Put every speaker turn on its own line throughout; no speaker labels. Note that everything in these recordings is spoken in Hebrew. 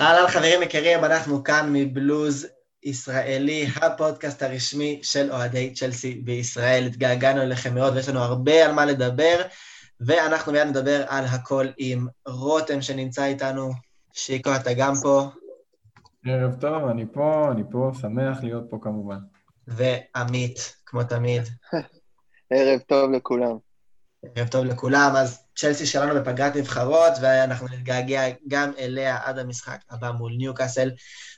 אהלן חברים יקרים, אנחנו כאן מבלוז ישראלי, הפודקאסט הרשמי של אוהדי צ'לסי בישראל. התגעגענו אליכם מאוד ויש לנו הרבה על מה לדבר, ואנחנו מיד נדבר על הכל עם רותם שנמצא איתנו. שיקו, אתה גם פה.
ערב טוב, אני פה, אני פה, שמח להיות פה כמובן.
ועמית, כמו תמיד.
ערב טוב לכולם.
ערב טוב לכולם. אז צ'לסי שלנו בפגרת נבחרות, ואנחנו נתגעגע גם אליה עד המשחק הבא מול ניוקאסל.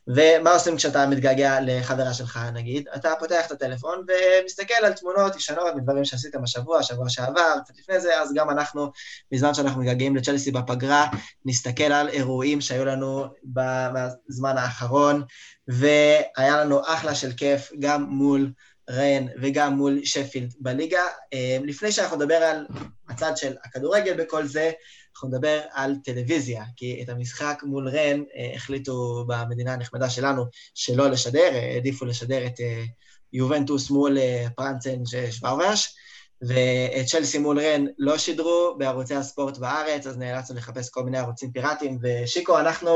ומה עושים כשאתה מתגעגע לחברה שלך, נגיד? אתה פותח את הטלפון ומסתכל על תמונות ישנות מדברים שעשיתם השבוע, השבוע שעבר, קצת לפני זה, אז גם אנחנו, בזמן שאנחנו מתגעגעים לצ'לסי בפגרה, נסתכל על אירועים שהיו לנו בזמן האחרון, והיה לנו אחלה של כיף גם מול ריין וגם מול שפילד בליגה. אה, לפני שאנחנו נדבר על הצד של הכדורגל בכל זה, אנחנו נדבר על טלוויזיה, כי את המשחק מול ריין אה, החליטו במדינה הנחמדה שלנו שלא לשדר, העדיפו לשדר את אה, יובנטוס מול פרנצן שוורבש, ואת צ'לסי מול ריין לא שידרו בערוצי הספורט בארץ, אז נאלצנו לחפש כל מיני ערוצים פיראטיים, ושיקו, אנחנו,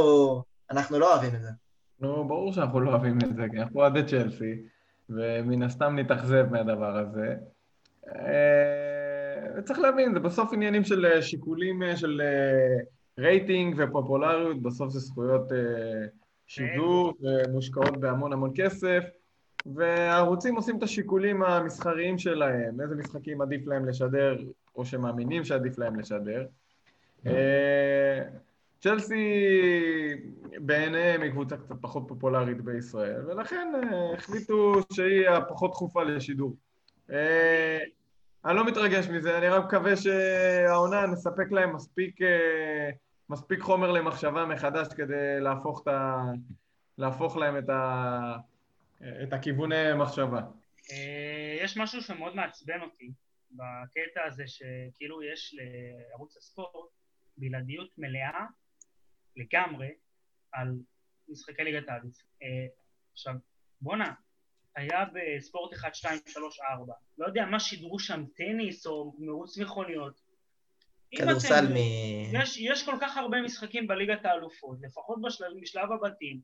אנחנו לא אוהבים את זה.
נו, ברור שאנחנו לא אוהבים את זה, כי אנחנו אוהדי צ'לסי. ומן הסתם נתאכזב מהדבר הזה. אה, צריך להבין, זה בסוף עניינים של אה, שיקולים אה, של רייטינג ופופולריות, בסוף זה זכויות שידור ומושקעות בהמון המון כסף, והערוצים עושים את השיקולים המסחריים שלהם, איזה משחקים עדיף להם לשדר, או שמאמינים שעדיף להם לשדר. צ'לסי בעיניהם היא קבוצה קצת פחות פופולרית בישראל, ולכן אה, החליטו שהיא הפחות דחופה לשידור. אה, אני לא מתרגש מזה, אני רק מקווה שהעונה נספק להם מספיק, אה, מספיק חומר למחשבה מחדש כדי להפוך, ה... להפוך להם את, ה... את הכיווני מחשבה.
יש משהו שמאוד מעצבן אותי בקטע הזה שכאילו יש לערוץ הספורט בלעדיות מלאה לגמרי על משחקי ליגת האלוף. אה, עכשיו, בואנה, היה בספורט 1, 2, 3, 4, לא יודע מה שידרו שם, טניס או מרוץ מכוניות.
כדורסל מ...
יש, יש כל כך הרבה משחקים בליגת האלופות, לפחות בשלב, בשלב הבתים.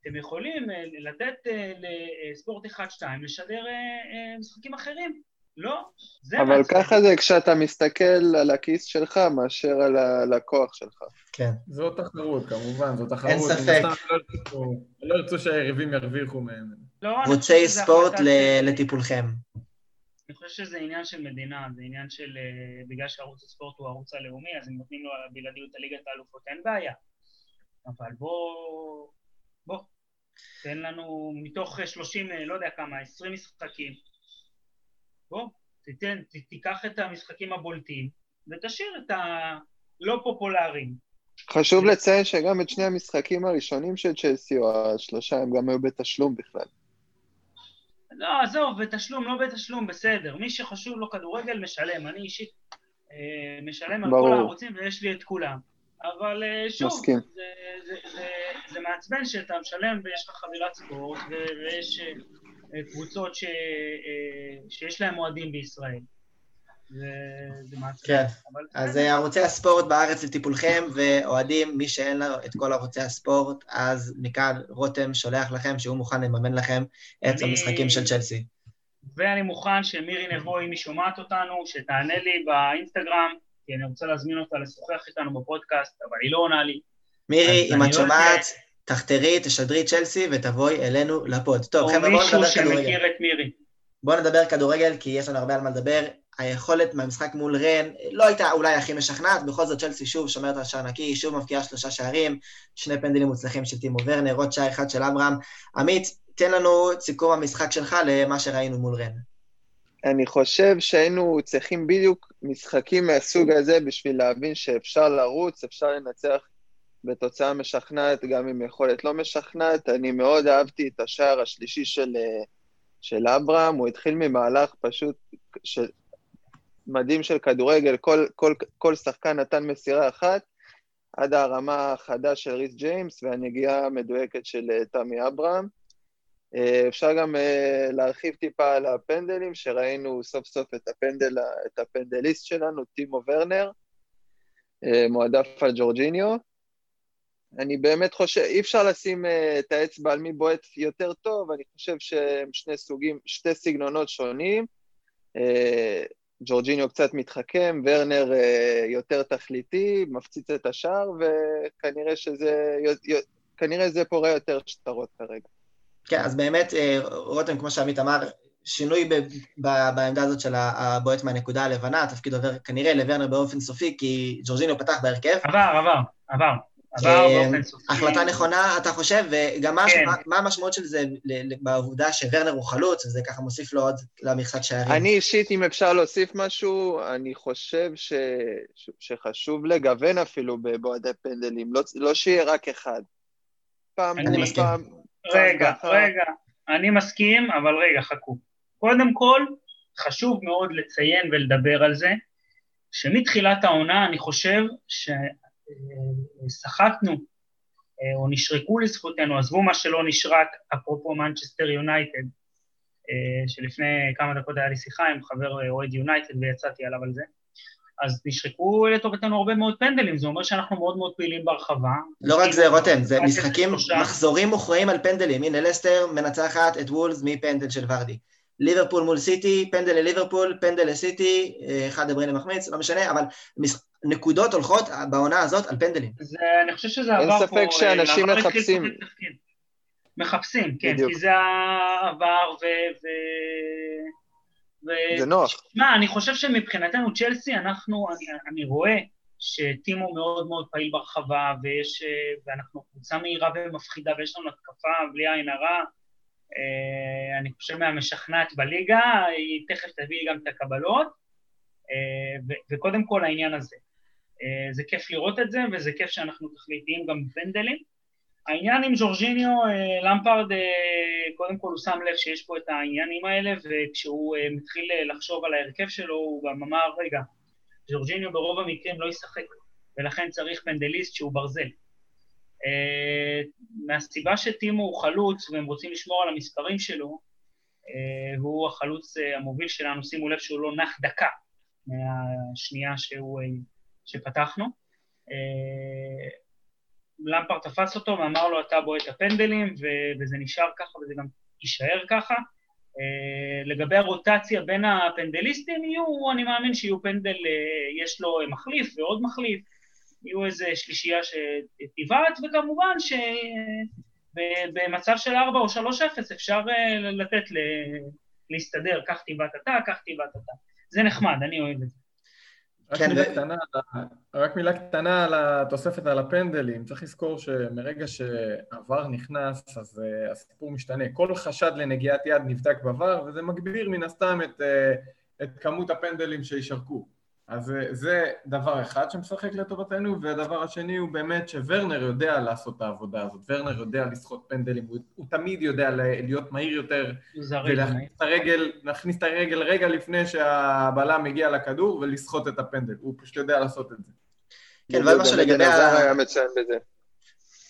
אתם יכולים אה, לתת אה, לספורט 1-2 לשדר משחקים אחרים. לא, זה
אבל מעצבן. ככה זה כשאתה מסתכל על הכיס שלך מאשר על הלקוח שלך.
כן.
זו תחרות, כמובן, זו תחרות.
אין ספק.
לא ירצו שהיריבים ירוויחו מהם.
לא,
רוצי ספורט לטיפולכם.
אני חושב שזה עניין של מדינה, זה עניין של... אה, בגלל שערוץ הספורט הוא הערוץ הלאומי, אז אם נותנים לו בלעדיות לליגת האלופות, אין בעיה. אבל בוא... בוא. תן לנו מתוך 30, אה, לא יודע כמה, 20 משחקים. בוא, תיתן, תיקח את המשחקים הבולטים ותשאיר את הלא פופולריים.
חשוב לציין שגם את שני המשחקים הראשונים של צ'לסי, או השלושה, הם גם היו בתשלום בכלל.
לא, עזוב, בתשלום, לא בתשלום, בסדר. מי שחשוב לו כדורגל, משלם. אני אישית אה, משלם על ברור. כל הערוצים ויש לי את כולם. אבל אה, שוב, מסכים. זה, זה, זה, זה מעצבן שאתה משלם ויש לך חבירת ספורט ויש... קבוצות ש, אה, שיש להן אוהדים בישראל. זה מעצבן.
כן, אז אה, ערוצי הספורט בארץ לטיפולכם, ואוהדים, מי שאין לו את כל ערוצי הספורט, אז מכאן רותם שולח לכם שהוא מוכן לממן לכם את המשחקים של צ'לסי.
ואני מוכן שמירי נבו, אם היא שומעת אותנו, שתענה לי באינסטגרם, כי אני רוצה להזמין אותה לשוחח איתנו בפודקאסט, אבל היא לא עונה לי.
מירי, אם את לא שומעת, תחתרי, תשדרי צ'לסי ותבואי אלינו לפוד. טוב, חבר'ה, בואו נדבר כדורגל.
או מישהו שמכיר את מירי.
בואו נדבר כדורגל, כי יש לנו הרבה על מה לדבר. היכולת מהמשחק מול רן לא הייתה אולי הכי משכנעת, בכל זאת צ'לסי שוב שומרת על שער נקי, שוב מבקיעה שלושה שערים, שני פנדלים מוצלחים של טימו ורנר, עוד שער אחד של אברהם. עמית, תן לנו את סיכום המשחק שלך למה שראינו מול רן.
אני חושב שהיינו צריכים בדיוק משחקים מהסוג הזה בשביל להבין שאפשר לרוץ, אפשר לנצח בתוצאה משכנעת, גם עם יכולת לא משכנעת. אני מאוד אהבתי את השער השלישי של, אה, של אברהם, הוא התחיל ממהלך פשוט של, מדהים של כדורגל, כל, כל, כל שחקן נתן מסירה אחת, עד הרמה החדה של ריס ג'יימס והנגיעה המדויקת של אה, תמי אברהם. אה, אפשר גם להרחיב טיפה על הפנדלים, שראינו סוף סוף את, הפנדל, את הפנדליסט שלנו, טימו ורנר, מועדף על ג'ורג'יניו. אני באמת חושב, אי אפשר לשים uh, את האצבע על מי בועט יותר טוב, אני חושב שהם שני סוגים, שתי סגנונות שונים. Uh, ג'ורג'יניו קצת מתחכם, ורנר uh, יותר תכליתי, מפציץ את השער, וכנראה שזה, כנראה זה פורה יותר שטרות כרגע.
כן, אז באמת, רותם, כמו שעמית אמר, שינוי ב- ב- בעמדה הזאת של הבועט מהנקודה הלבנה, התפקיד עובר כנראה לוורנר באופן סופי, כי ג'ורג'יניו פתח בהרכב.
עבר, עבר, עבר.
אה,
סופי.
החלטה נכונה, אתה חושב, וגם מה,
כן.
מה, מה המשמעות של זה ל- ל- בעובדה שוורנר הוא חלוץ, וזה ככה מוסיף לו עוד למכסת שערים.
אני אישית, אם אפשר להוסיף משהו, אני חושב ש... ש... שחשוב לגוון אפילו בבועדי פנדלים, לא, לא שיהיה רק אחד. פעם,
אני
מסכים.
פעם,
רגע. רגע, אני מסכים, אבל רגע, חכו. קודם כל, חשוב מאוד לציין ולדבר על זה, שמתחילת העונה אני חושב ששחקנו, אה, או נשרקו לזכותנו, עזבו מה שלא נשרק, אפרופו מנצ'סטר יונייטד, אה, שלפני כמה דקות היה לי שיחה עם חבר אה, אוהד יונייטד ויצאתי עליו על זה, אז נשרקו לטובתנו הרבה מאוד פנדלים, זה אומר שאנחנו מאוד מאוד פעילים ברחבה.
לא רק זה, רותם, זה משחקים. מחזורים מוכרעים על פנדלים. הנה, לסטר מנצחת את וולס מפנדל של ורדי. ליברפול מול סיטי, פנדל לליברפול, פנדל לסיטי, אה, אחד דבריינה מחמיץ, לא משנה, אבל נקודות הולכות בעונה הזאת על פנדלים.
זה, אני חושב שזה
אין
עבר
ספק
פה...
שאנשים
לעבר התחיל
מחפשים.
לשחק תפקיד. מחפשים, כן,
בדיוק.
כי זה העבר ו... ו... ו...
זה נוח.
מה, אני חושב שמבחינתנו צ'לסי, אנחנו, אני, אני רואה שטימו מאוד מאוד פעיל ברחבה, ויש, אה, ואנחנו קבוצה מהירה ומפחידה, ויש לנו התקפה בלי עין הרע. אה, אני חושב מהמשכנעת בליגה, היא תכף תביא גם את הקבלות, אה, וקודם כל העניין הזה. אה, זה כיף לראות את זה, וזה כיף שאנחנו תכליתיים גם בפנדלים. העניין עם ג'ורג'יניו, אה, למפרד, קודם כל הוא שם לב שיש פה את העניינים האלה, וכשהוא מתחיל לחשוב על ההרכב שלו, הוא גם אמר, רגע, ג'ורג'יניו ברוב המקרים לא ישחק, ולכן צריך פנדליסט שהוא ברזל. אה, מהסיבה שטימו הוא חלוץ, והם רוצים לשמור על המספרים שלו, אה, והוא החלוץ אה, המוביל שלנו, שימו לב שהוא לא נח דקה מהשנייה שהוא, שפתחנו. למפר תפס אותו ואמר לו, אתה בועט הפנדלים, ו- וזה נשאר ככה וזה גם יישאר ככה. לגבי הרוטציה בין הפנדליסטים, יהיו, אני מאמין שיהיו פנדל, יש לו מחליף ועוד מחליף, יהיו איזה שלישייה שתבעט, וכמובן שבמצב של 4 או 3-0 אפשר uh, לתת ל- להסתדר, כך תבעט אתה, כך תבעט אתה. זה נחמד, אני אוהב את זה.
רק
כן,
מילה
ו-
קטנה, רק מילה קטנה על התוספת על הפנדלים. צריך לזכור שמרגע שעבר נכנס, אז uh, הסיפור משתנה. כל חשד לנגיעת יד נבדק בעבר, וזה מגביר מן הסתם את, uh, את כמות הפנדלים שישרקו. אז uh, זה דבר אחד שמשחק לטובתנו, והדבר השני הוא באמת שוורנר יודע לעשות את העבודה הזאת. ורנר יודע לסחוט פנדלים, הוא, הוא תמיד יודע להיות מהיר יותר. ולהכניס את הרגל, להכניס את הרגל רגע לפני שהבלם מגיע לכדור ולסחוט את הפנדל. הוא פשוט יודע לעשות את זה.
כן, ועוד משהו
באמת
לגבי
אלעזר
ה-
היה מצוין בזה.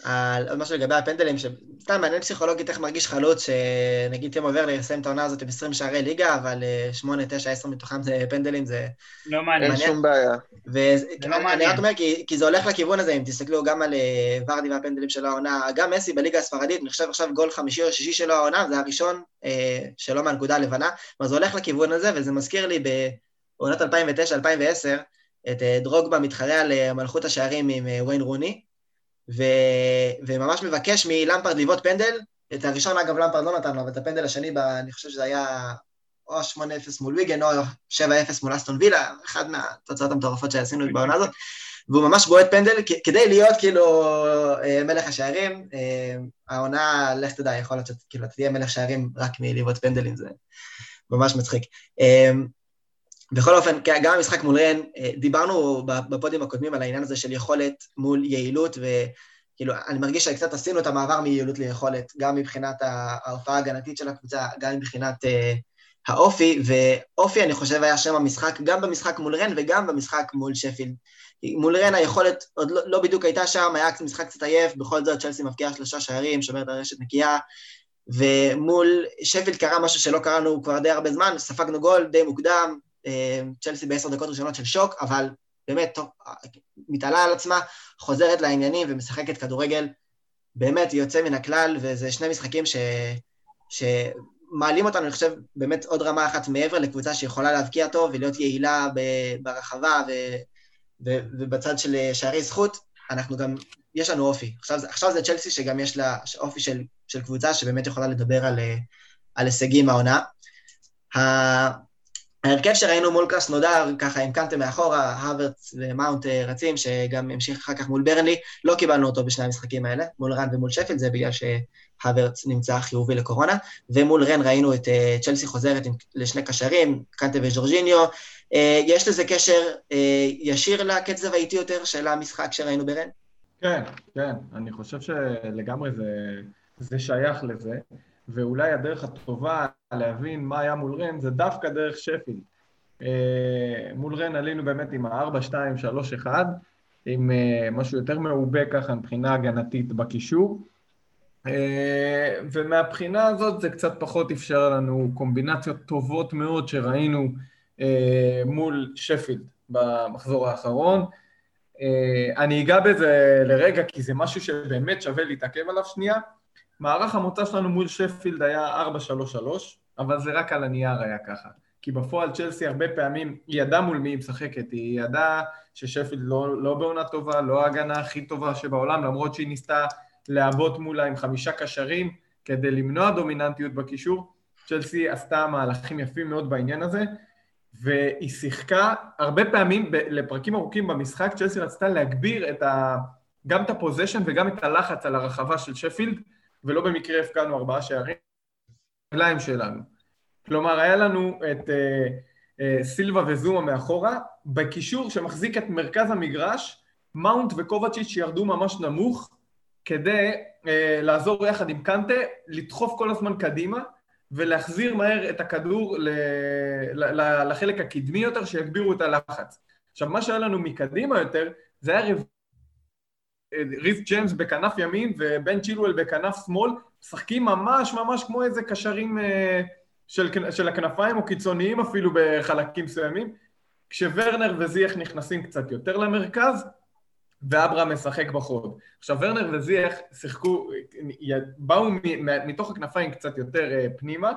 על עוד משהו לגבי הפנדלים, שסתם מעניין פסיכולוגית איך מרגיש חלוץ, שנגיד טימו ורנר יסיים את העונה הזאת עם 20 שערי ליגה, אבל 8, 9, 10 מתוכם זה פנדלים, זה...
לא מעניין.
אין. שום בעיה.
לא
ואני
מעניין.
רק אומר, כי, כי זה הולך לכיוון הזה, אם תסתכלו גם על אה, ורדי והפנדלים של העונה, גם מסי בליגה הספרדית, אני חושב עכשיו גול חמישי או שישי שלו העונה, זה הראשון אה, שלו מהנקודה הלבנה, אבל זה הולך לכיוון הזה, וזה מזכיר לי בעונת 2009-2010, את אה, דרוגבה מתחרה על אה, מלכות השערים עם וויין רוני, ו... וממש מבקש מלמפרד לבעוט פנדל, את הראשון אגב למפרד לא נתן לו, אבל את הפנדל השני, ב... אני חושב שזה היה או 8-0 מול ויגן או 7-0 מול אסטון וילה, אחד מהתוצאות המטורפות שעשינו בעונה הזאת, והוא ממש בועט פנדל כדי להיות כאילו אה, מלך השערים. אה, העונה, לך תדע, יכול להיות שכאילו אתה תהיה מלך שערים רק מלבעוט פנדלים, זה ממש מצחיק. בכל אופן, כ- גם המשחק מול רן, אה, דיברנו ב- בפודים הקודמים על העניין הזה של יכולת מול יעילות, וכאילו, אני מרגיש שקצת עשינו את המעבר מיעילות ליכולת, גם מבחינת ההופעה ההגנתית של הקבוצה, גם מבחינת אה, האופי, ואופי, אני חושב, היה שם המשחק, גם במשחק מול רן וגם במשחק מול שפילד. מול רן היכולת עוד לא, לא בדיוק הייתה שם, היה משחק קצת עייף, בכל זאת צ'לסי מבקיעה שלושה שערים, שומרת הרשת נקייה, ומול שפילד קרה משהו שלא קראנו כבר די הרבה זמן, ספגנו גול די מוקדם, צ'לסי בעשר דקות ראשונות של שוק, אבל באמת, מתעלה על עצמה, חוזרת לעניינים ומשחקת כדורגל, באמת יוצא מן הכלל, וזה שני משחקים ש... שמעלים אותנו, אני חושב, באמת עוד רמה אחת מעבר לקבוצה שיכולה להבקיע טוב ולהיות יעילה ברחבה ו... ו... ובצד של שערי זכות, אנחנו גם, יש לנו אופי. עכשיו, עכשיו זה צ'לסי שגם יש לה אופי של, של קבוצה שבאמת יכולה לדבר על, על הישגים מהעונה. ההרכב שראינו מול קרסנודר, ככה עם קנטה מאחורה, הוורץ ומאונט אה, רצים, שגם המשיך אחר כך מול ברנלי, לא קיבלנו אותו בשני המשחקים האלה, מול רן ומול שפילד, זה בגלל שהוורץ נמצא חיובי לקורונה, ומול רן ראינו את אה, צ'לסי חוזרת עם, לשני קשרים, קנטה וז'ורג'יניו. אה, יש לזה קשר uh, ישיר לקצב האיטי יותר של המשחק שראינו ברן?
כן, כן, אני חושב שלגמרי זה, זה שייך לזה. ואולי הדרך הטובה להבין מה היה מול רן זה דווקא דרך שפילד. אה, מול רן עלינו באמת עם ה-4-2-3-1, עם אה, משהו יותר מעובה ככה מבחינה הגנתית בקישור. אה, ומהבחינה הזאת זה קצת פחות אפשר לנו קומבינציות טובות מאוד שראינו מול שפילד במחזור האחרון. אני אגע בזה לרגע כי זה משהו שבאמת שווה להתעכב עליו שנייה. מערך המוצא שלנו מול שפילד היה 4-3-3, אבל זה רק על הנייר היה ככה. כי בפועל צ'לסי הרבה פעמים, היא ידעה מול מי היא משחקת, היא ידעה ששפילד לא, לא בעונה טובה, לא ההגנה הכי טובה שבעולם, למרות שהיא ניסתה לעבוד מולה עם חמישה קשרים כדי למנוע דומיננטיות בקישור. צ'לסי עשתה מהלכים יפים מאוד בעניין הזה, והיא שיחקה הרבה פעמים, לפרקים ארוכים במשחק, צ'לסי רצתה להגביר את ה, גם את הפוזיישן וגם את הלחץ על הרחבה של שפילד, ולא במקרה הפקענו ארבעה שערים, הרגליים שלנו. כלומר, היה לנו את אה, אה, סילבה וזומה מאחורה, בקישור שמחזיק את מרכז המגרש, מאונט וקובצ'יץ' ירדו ממש נמוך, כדי אה, לעזור יחד עם קנטה, לדחוף כל הזמן קדימה, ולהחזיר מהר את הכדור ל, ל, ל, לחלק הקדמי יותר, שיגבירו את הלחץ. עכשיו, מה שהיה לנו מקדימה יותר, זה היה ריס ג'יימס בכנף ימין ובן צ'ילואל בכנף שמאל, משחקים ממש ממש כמו איזה קשרים אה, של, של הכנפיים או קיצוניים אפילו בחלקים מסוימים, כשוורנר וזייח נכנסים קצת יותר למרכז, ואברהם משחק בחוד. עכשיו ורנר וזייח שיחקו, באו מתוך הכנפיים קצת יותר אה, פנימה,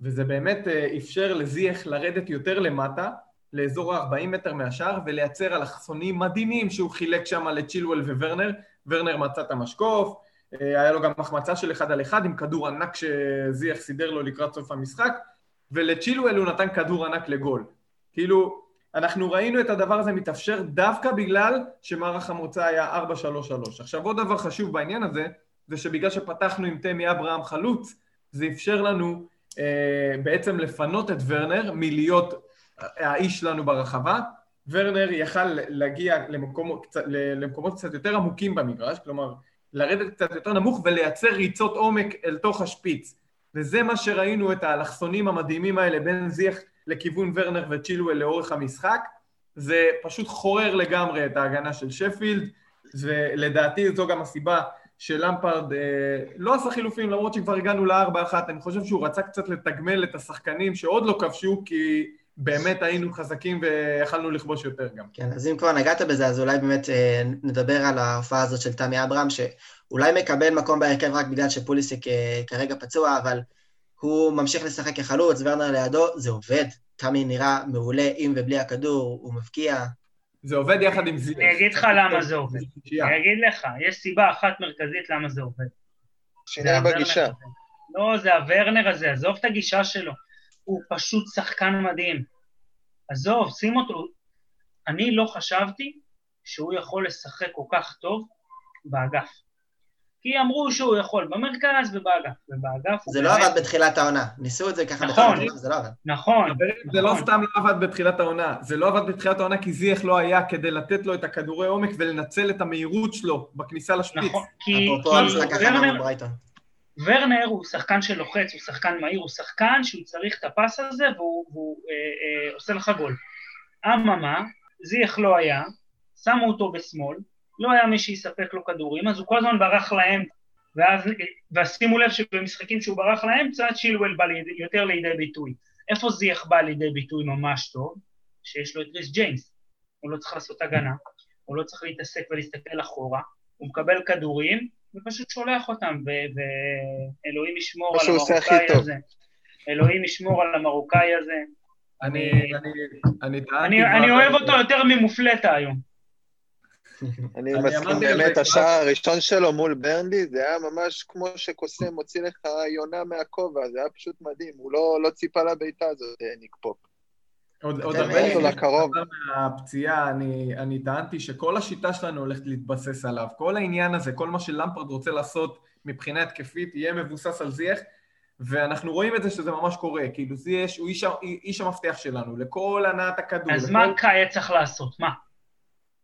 וזה באמת אה, אפשר לזייח לרדת יותר למטה, לאזור ה-40 מטר מהשאר ולייצר אלכסונים מדהימים שהוא חילק שם לצ'ילואל וורנר. ורנר מצא את המשקוף, אה, היה לו גם החמצה של אחד על אחד עם כדור ענק שזיח סידר לו לקראת סוף המשחק, ולצ'ילואל הוא נתן כדור ענק לגול. כאילו, אנחנו ראינו את הדבר הזה מתאפשר דווקא בגלל שמערך המוצא היה 4-3-3. עכשיו עוד דבר חשוב בעניין הזה, זה שבגלל שפתחנו עם תמי אברהם חלוץ, זה אפשר לנו אה, בעצם לפנות את ורנר מלהיות האיש שלנו ברחבה, ורנר יכל להגיע למקומות, למקומות קצת יותר עמוקים במגרש, כלומר לרדת קצת יותר נמוך ולייצר ריצות עומק אל תוך השפיץ. וזה מה שראינו את האלכסונים המדהימים האלה בין זיח לכיוון ורנר וצ'ילואל לאורך המשחק. זה פשוט חורר לגמרי את ההגנה של שפילד, ולדעתי זו גם הסיבה שלמפרד אה, לא עשה חילופים למרות שכבר הגענו לארבע אחת, אני חושב שהוא רצה קצת לתגמל את השחקנים שעוד לא כבשו כי באמת היינו חזקים ויכלנו לכבוש יותר גם.
כן, אז אם כבר נגעת בזה, אז אולי באמת אה, נדבר על ההופעה הזאת של תמי אברהם, שאולי מקבל מקום בהרכב רק בגלל שפוליסיק אה, כרגע פצוע, אבל הוא ממשיך לשחק כחלוץ, ורנר לידו, זה עובד. תמי נראה מעולה עם ובלי הכדור, הוא מבקיע.
זה עובד יחד עם זיו.
אני אגיד לך למה זה עובד. אני אגיד לך, יש סיבה אחת מרכזית למה זה עובד.
שינוי בגישה.
לא, זה הוורנר הזה, עזוב את הגישה שלו. הוא פשוט שחקן מדהים. עזוב, שים אותו. אני לא חשבתי שהוא יכול לשחק כל כך טוב באגף. כי אמרו שהוא יכול במרכז ובאגף, ובאגף
זה לא עבד בתחילת העונה, ניסו את זה ככה נכון, זה לא עבד.
נכון,
זה לא סתם לא עבד בתחילת העונה, זה לא עבד בתחילת העונה כי זייח לא היה כדי לתת לו את הכדורי עומק ולנצל את המהירות שלו בכניסה לשפיץ. נכון,
כי... אפרופו המשחק האחרון בברייטון.
ורנר הוא שחקן שלוחץ, הוא שחקן מהיר, הוא שחקן שהוא צריך את הפס הזה והוא, והוא אה, אה, עושה לך גול. אממה, זיח לא היה, שמו אותו בשמאל, לא היה מי שיספק לו כדורים, אז הוא כל הזמן ברח להם, ואז, ואז שימו לב שבמשחקים שהוא ברח לאמצע, צ'ילואל בא ליד, יותר לידי ביטוי. איפה זיח בא לידי ביטוי ממש טוב? שיש לו את ריס ג'יימס. הוא לא צריך לעשות הגנה, הוא לא צריך להתעסק ולהסתכל אחורה, הוא מקבל כדורים ופשוט שולח אותם, ואלוהים ישמור על המרוקאי הזה. אלוהים ישמור על המרוקאי הזה.
אני, אני,
אני, אני אוהב אותו יותר ממופלטה היום.
אני מסכים באמת, השער הראשון שלו מול ברנדי, זה היה ממש כמו שקוסם מוציא לך יונה מהכובע, זה היה פשוט מדהים, הוא לא, לא ציפה לבעיטה הזאת, אה, ניק פופ.
עוד, עוד הרבה לפני מהפציעה, אני, אני טענתי שכל השיטה שלנו הולכת להתבסס עליו. כל העניין הזה, כל מה שלמפרד רוצה לעשות מבחינה התקפית, יהיה מבוסס על זייח, ואנחנו רואים את זה שזה ממש קורה. כאילו זייח הוא איש, איש המפתח שלנו, לכל הנעת הכדור.
אז
לכל...
מה קאי צריך לעשות? מה?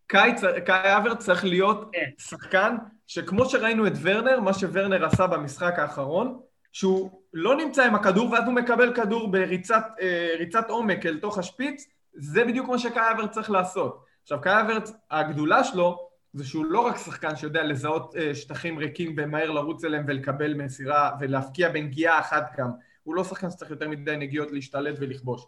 קאי, קאי אבר צריך להיות כן. שחקן שכמו שראינו את ורנר, מה שוורנר עשה במשחק האחרון, שהוא לא נמצא עם הכדור ואז הוא מקבל כדור בריצת אה, עומק אל תוך השפיץ, זה בדיוק מה שקאי אבר צריך לעשות. עכשיו, קאי אבר, הגדולה שלו זה שהוא לא רק שחקן שיודע לזהות אה, שטחים ריקים ומהר לרוץ אליהם ולקבל מסירה ולהפקיע בנגיעה אחת גם. הוא לא שחקן שצריך יותר מדי נגיעות להשתלט ולכבוש.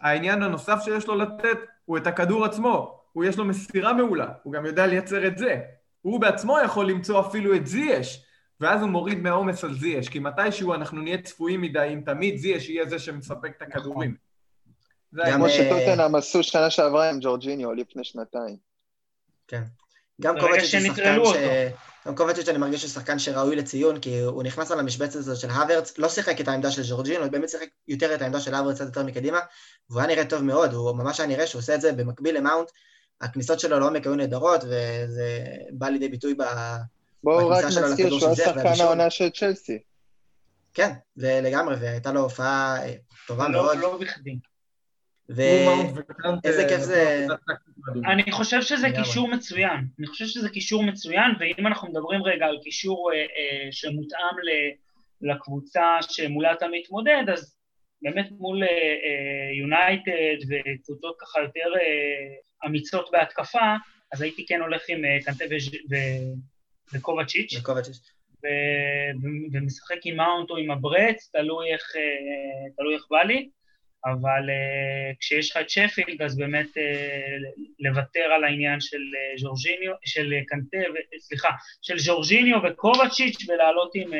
העניין הנוסף שיש לו לתת הוא את הכדור עצמו. הוא יש לו מסירה מעולה, הוא גם יודע לייצר את זה. הוא בעצמו יכול למצוא אפילו את זייש, ואז הוא מוריד מהעומס על זייש, כי מתישהו אנחנו נהיה צפויים מדי אם תמיד זייש יהיה זה שמספק את הכדורים.
גם כמו שטוטנאם עשו שנה שעברה עם ג'ורג'יניו לפני שנתיים.
כן. גם קובצ'יץ' הוא שחקן ש... גם קובצ'יץ' אני מרגיש שהוא שחקן שראוי לציון, כי הוא נכנס על המשבצת הזאת של הוורץ, לא שיחק את העמדה של ג'ורג'ינו, הוא באמת שיחק יותר את העמדה של הוורץ קצת יותר מקדימה, והוא היה נראה טוב מאוד, הוא ממש היה נראה שהוא עושה את זה במקביל למאונט, הכניסות שלו לעומק היו נהדרות, וזה בא לידי ביטוי
בואו רק נזכיר שהוא השחקן העונה של צ'לסי.
כן, לגמרי, והייתה לו הופעה אה, טובה לא, מאוד.
לא בכדי.
ואיזה כיף זה...
אני חושב שזה קישור מצוין. אני חושב שזה קישור מצוין, ואם אנחנו מדברים רגע על קישור אה, אה, שמותאם לקבוצה שמולה אתה מתמודד, אז באמת מול יונייטד וקבוצות ככה יותר אמיצות בהתקפה, אז הייתי כן הולך עם אה, קנטה וקובצ'יץ'. ומשחק עם מאונט או עם הברץ, תלוי איך, אה, תלוי איך בא לי, אבל uh, כשיש לך את שפילד, אז באמת uh, לוותר על העניין של ז'ורג'יניו, של קנטה, סליחה, של ז'ורג'יניו וקובצ'יץ' ולעלות עם,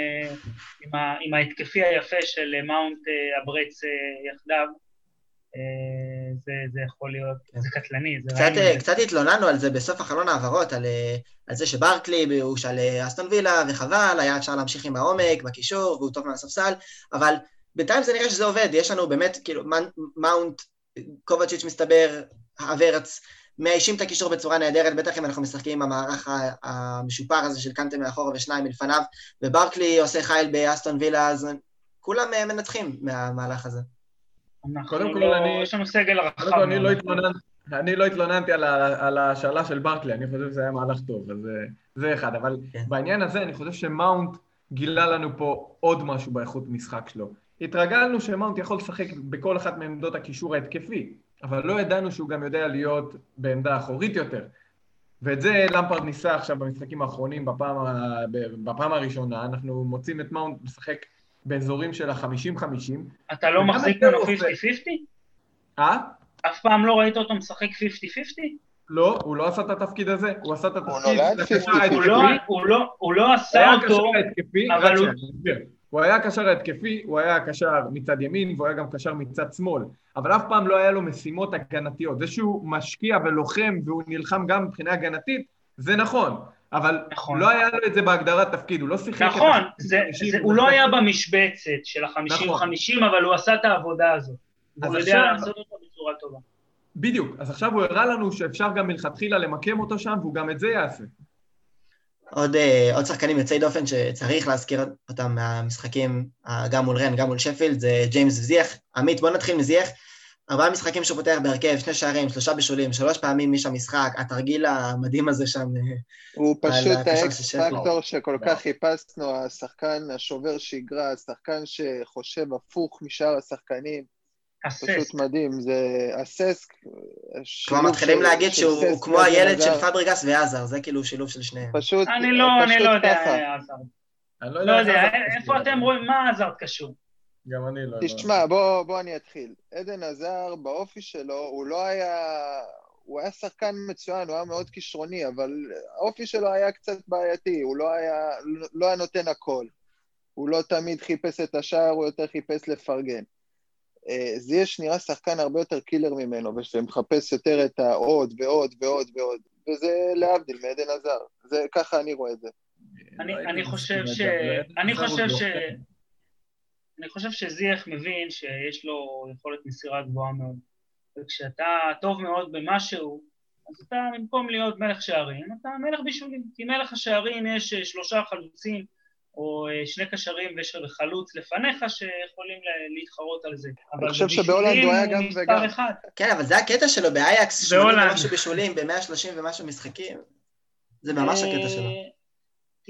עם, ה, עם ההתקפי היפה של מאונט הברץ יחדיו. אה, זה, זה יכול להיות, כן. זה קטלני. זה
קצת, אה, קצת התלוננו על זה בסוף החלון העברות, על, אה, על זה שברקלי הוא של אסטון וילה, וחבל, היה אפשר להמשיך עם העומק בקישור, והוא טוב מהספסל, אבל בינתיים זה נראה שזה עובד, יש לנו באמת, כאילו, מאונט, קובצ'יץ' מסתבר, הוורץ, מאיישים את הקישור בצורה נהדרת, בטח אם אנחנו משחקים עם המערך המשופר הזה של קנטה מאחורה ושניים מלפניו, וברקלי עושה חייל באסטון וילה, אז כולם מנצחים מהמהלך הזה.
קודם כל, לא, אני... יש לנו סגל רחב. קודם כל,
אני לא התלוננתי. אני לא התלוננתי על, על השאלה של ברקלי, אני חושב שזה היה מהלך טוב, אז זה אחד. אבל כן. בעניין הזה אני חושב שמאונט גילה לנו פה עוד משהו באיכות משחק שלו. התרגלנו שמאונט יכול לשחק בכל אחת מעמדות הקישור ההתקפי, אבל לא ידענו שהוא גם יודע להיות בעמדה אחורית יותר. ואת זה למפרד ניסה עכשיו במשחקים האחרונים, בפעם, בפעם הראשונה, אנחנו מוצאים את מאונט לשחק באזורים של ה-50-50.
אתה לא מחזיק ממנו 50-50?
אה?
אף פעם לא ראית אותו משחק 50-50?
לא, הוא לא עשה את התפקיד הזה, הוא עשה את התפקיד...
הוא לא עשה אותו, אבל הוא...
הוא היה הקשר ההתקפי, הוא היה הקשר מצד ימין, והוא היה גם קשר מצד שמאל. אבל אף פעם לא היה לו משימות הגנתיות. זה שהוא משקיע ולוחם והוא נלחם גם מבחינה הגנתית, זה נכון. אבל נכון. לא היה לו את זה בהגדרת תפקיד, הוא לא שיחק
נכון, את זה, זה, הוא לא היה במשבצת של החמישים-חמישים, נכון. אבל הוא עשה את העבודה הזאת. הוא יודע עכשיו... לעשות אותה בצורה טובה.
בדיוק, אז עכשיו הוא הראה לנו שאפשר גם מלכתחילה למקם אותו שם, והוא גם את זה יעשה.
עוד, uh, עוד שחקנים יוצאי דופן שצריך להזכיר אותם מהמשחקים, גם מול רן, גם מול שפילד, זה ג'יימס וזיח. עמית, בוא נתחיל מזיח. ארבעה משחקים שהוא פותח בהרכב, שני שערים, שלושה בישולים, שלוש פעמים משם משחק, התרגיל המדהים הזה שם.
הוא פשוט האקס פקטור שכל כך חיפשנו, השחקן השובר שגרה, השחקן שחושב הפוך משאר השחקנים. פשוט מדהים, זה אססק.
כבר מתחילים להגיד שהוא כמו הילד של פבריגס ועזר, זה כאילו שילוב של שניהם.
פשוט,
אני לא, אני לא יודע עזר. אני לא יודע, איפה אתם רואים, מה עזר קשור?
גם אני לא...
תשמע, בוא, בוא אני אתחיל. עדן עזר, באופי שלו, הוא לא היה... הוא היה שחקן מצוין, הוא היה מאוד כישרוני, אבל האופי שלו היה קצת בעייתי, הוא לא היה, לא היה נותן הכל. הוא לא תמיד חיפש את השער, הוא יותר חיפש לפרגן. אה, זייש נראה שחקן הרבה יותר קילר ממנו, ומחפש יותר את העוד ועוד ועוד ועוד, וזה להבדיל מעדן עזר. זה, ככה אני רואה את זה.
אני חושב ש... אני חושב ש... אני חושב שזייח מבין שיש לו יכולת מסירה גבוהה מאוד. וכשאתה טוב מאוד במשהו, אז אתה במקום להיות מלך שערים, אתה מלך בישולים. כי מלך השערים יש אה, שלושה חלוצים, או אה, שני קשרים וחלוץ לפניך שיכולים להתחרות על זה.
אני חושב שבהולנד הוא היה גם וגם.
כן, אבל זה הקטע שלו באייקס, 80 ומשהו בישולים, ב-130 ומשהו משחקים. זה ממש הקטע שלו.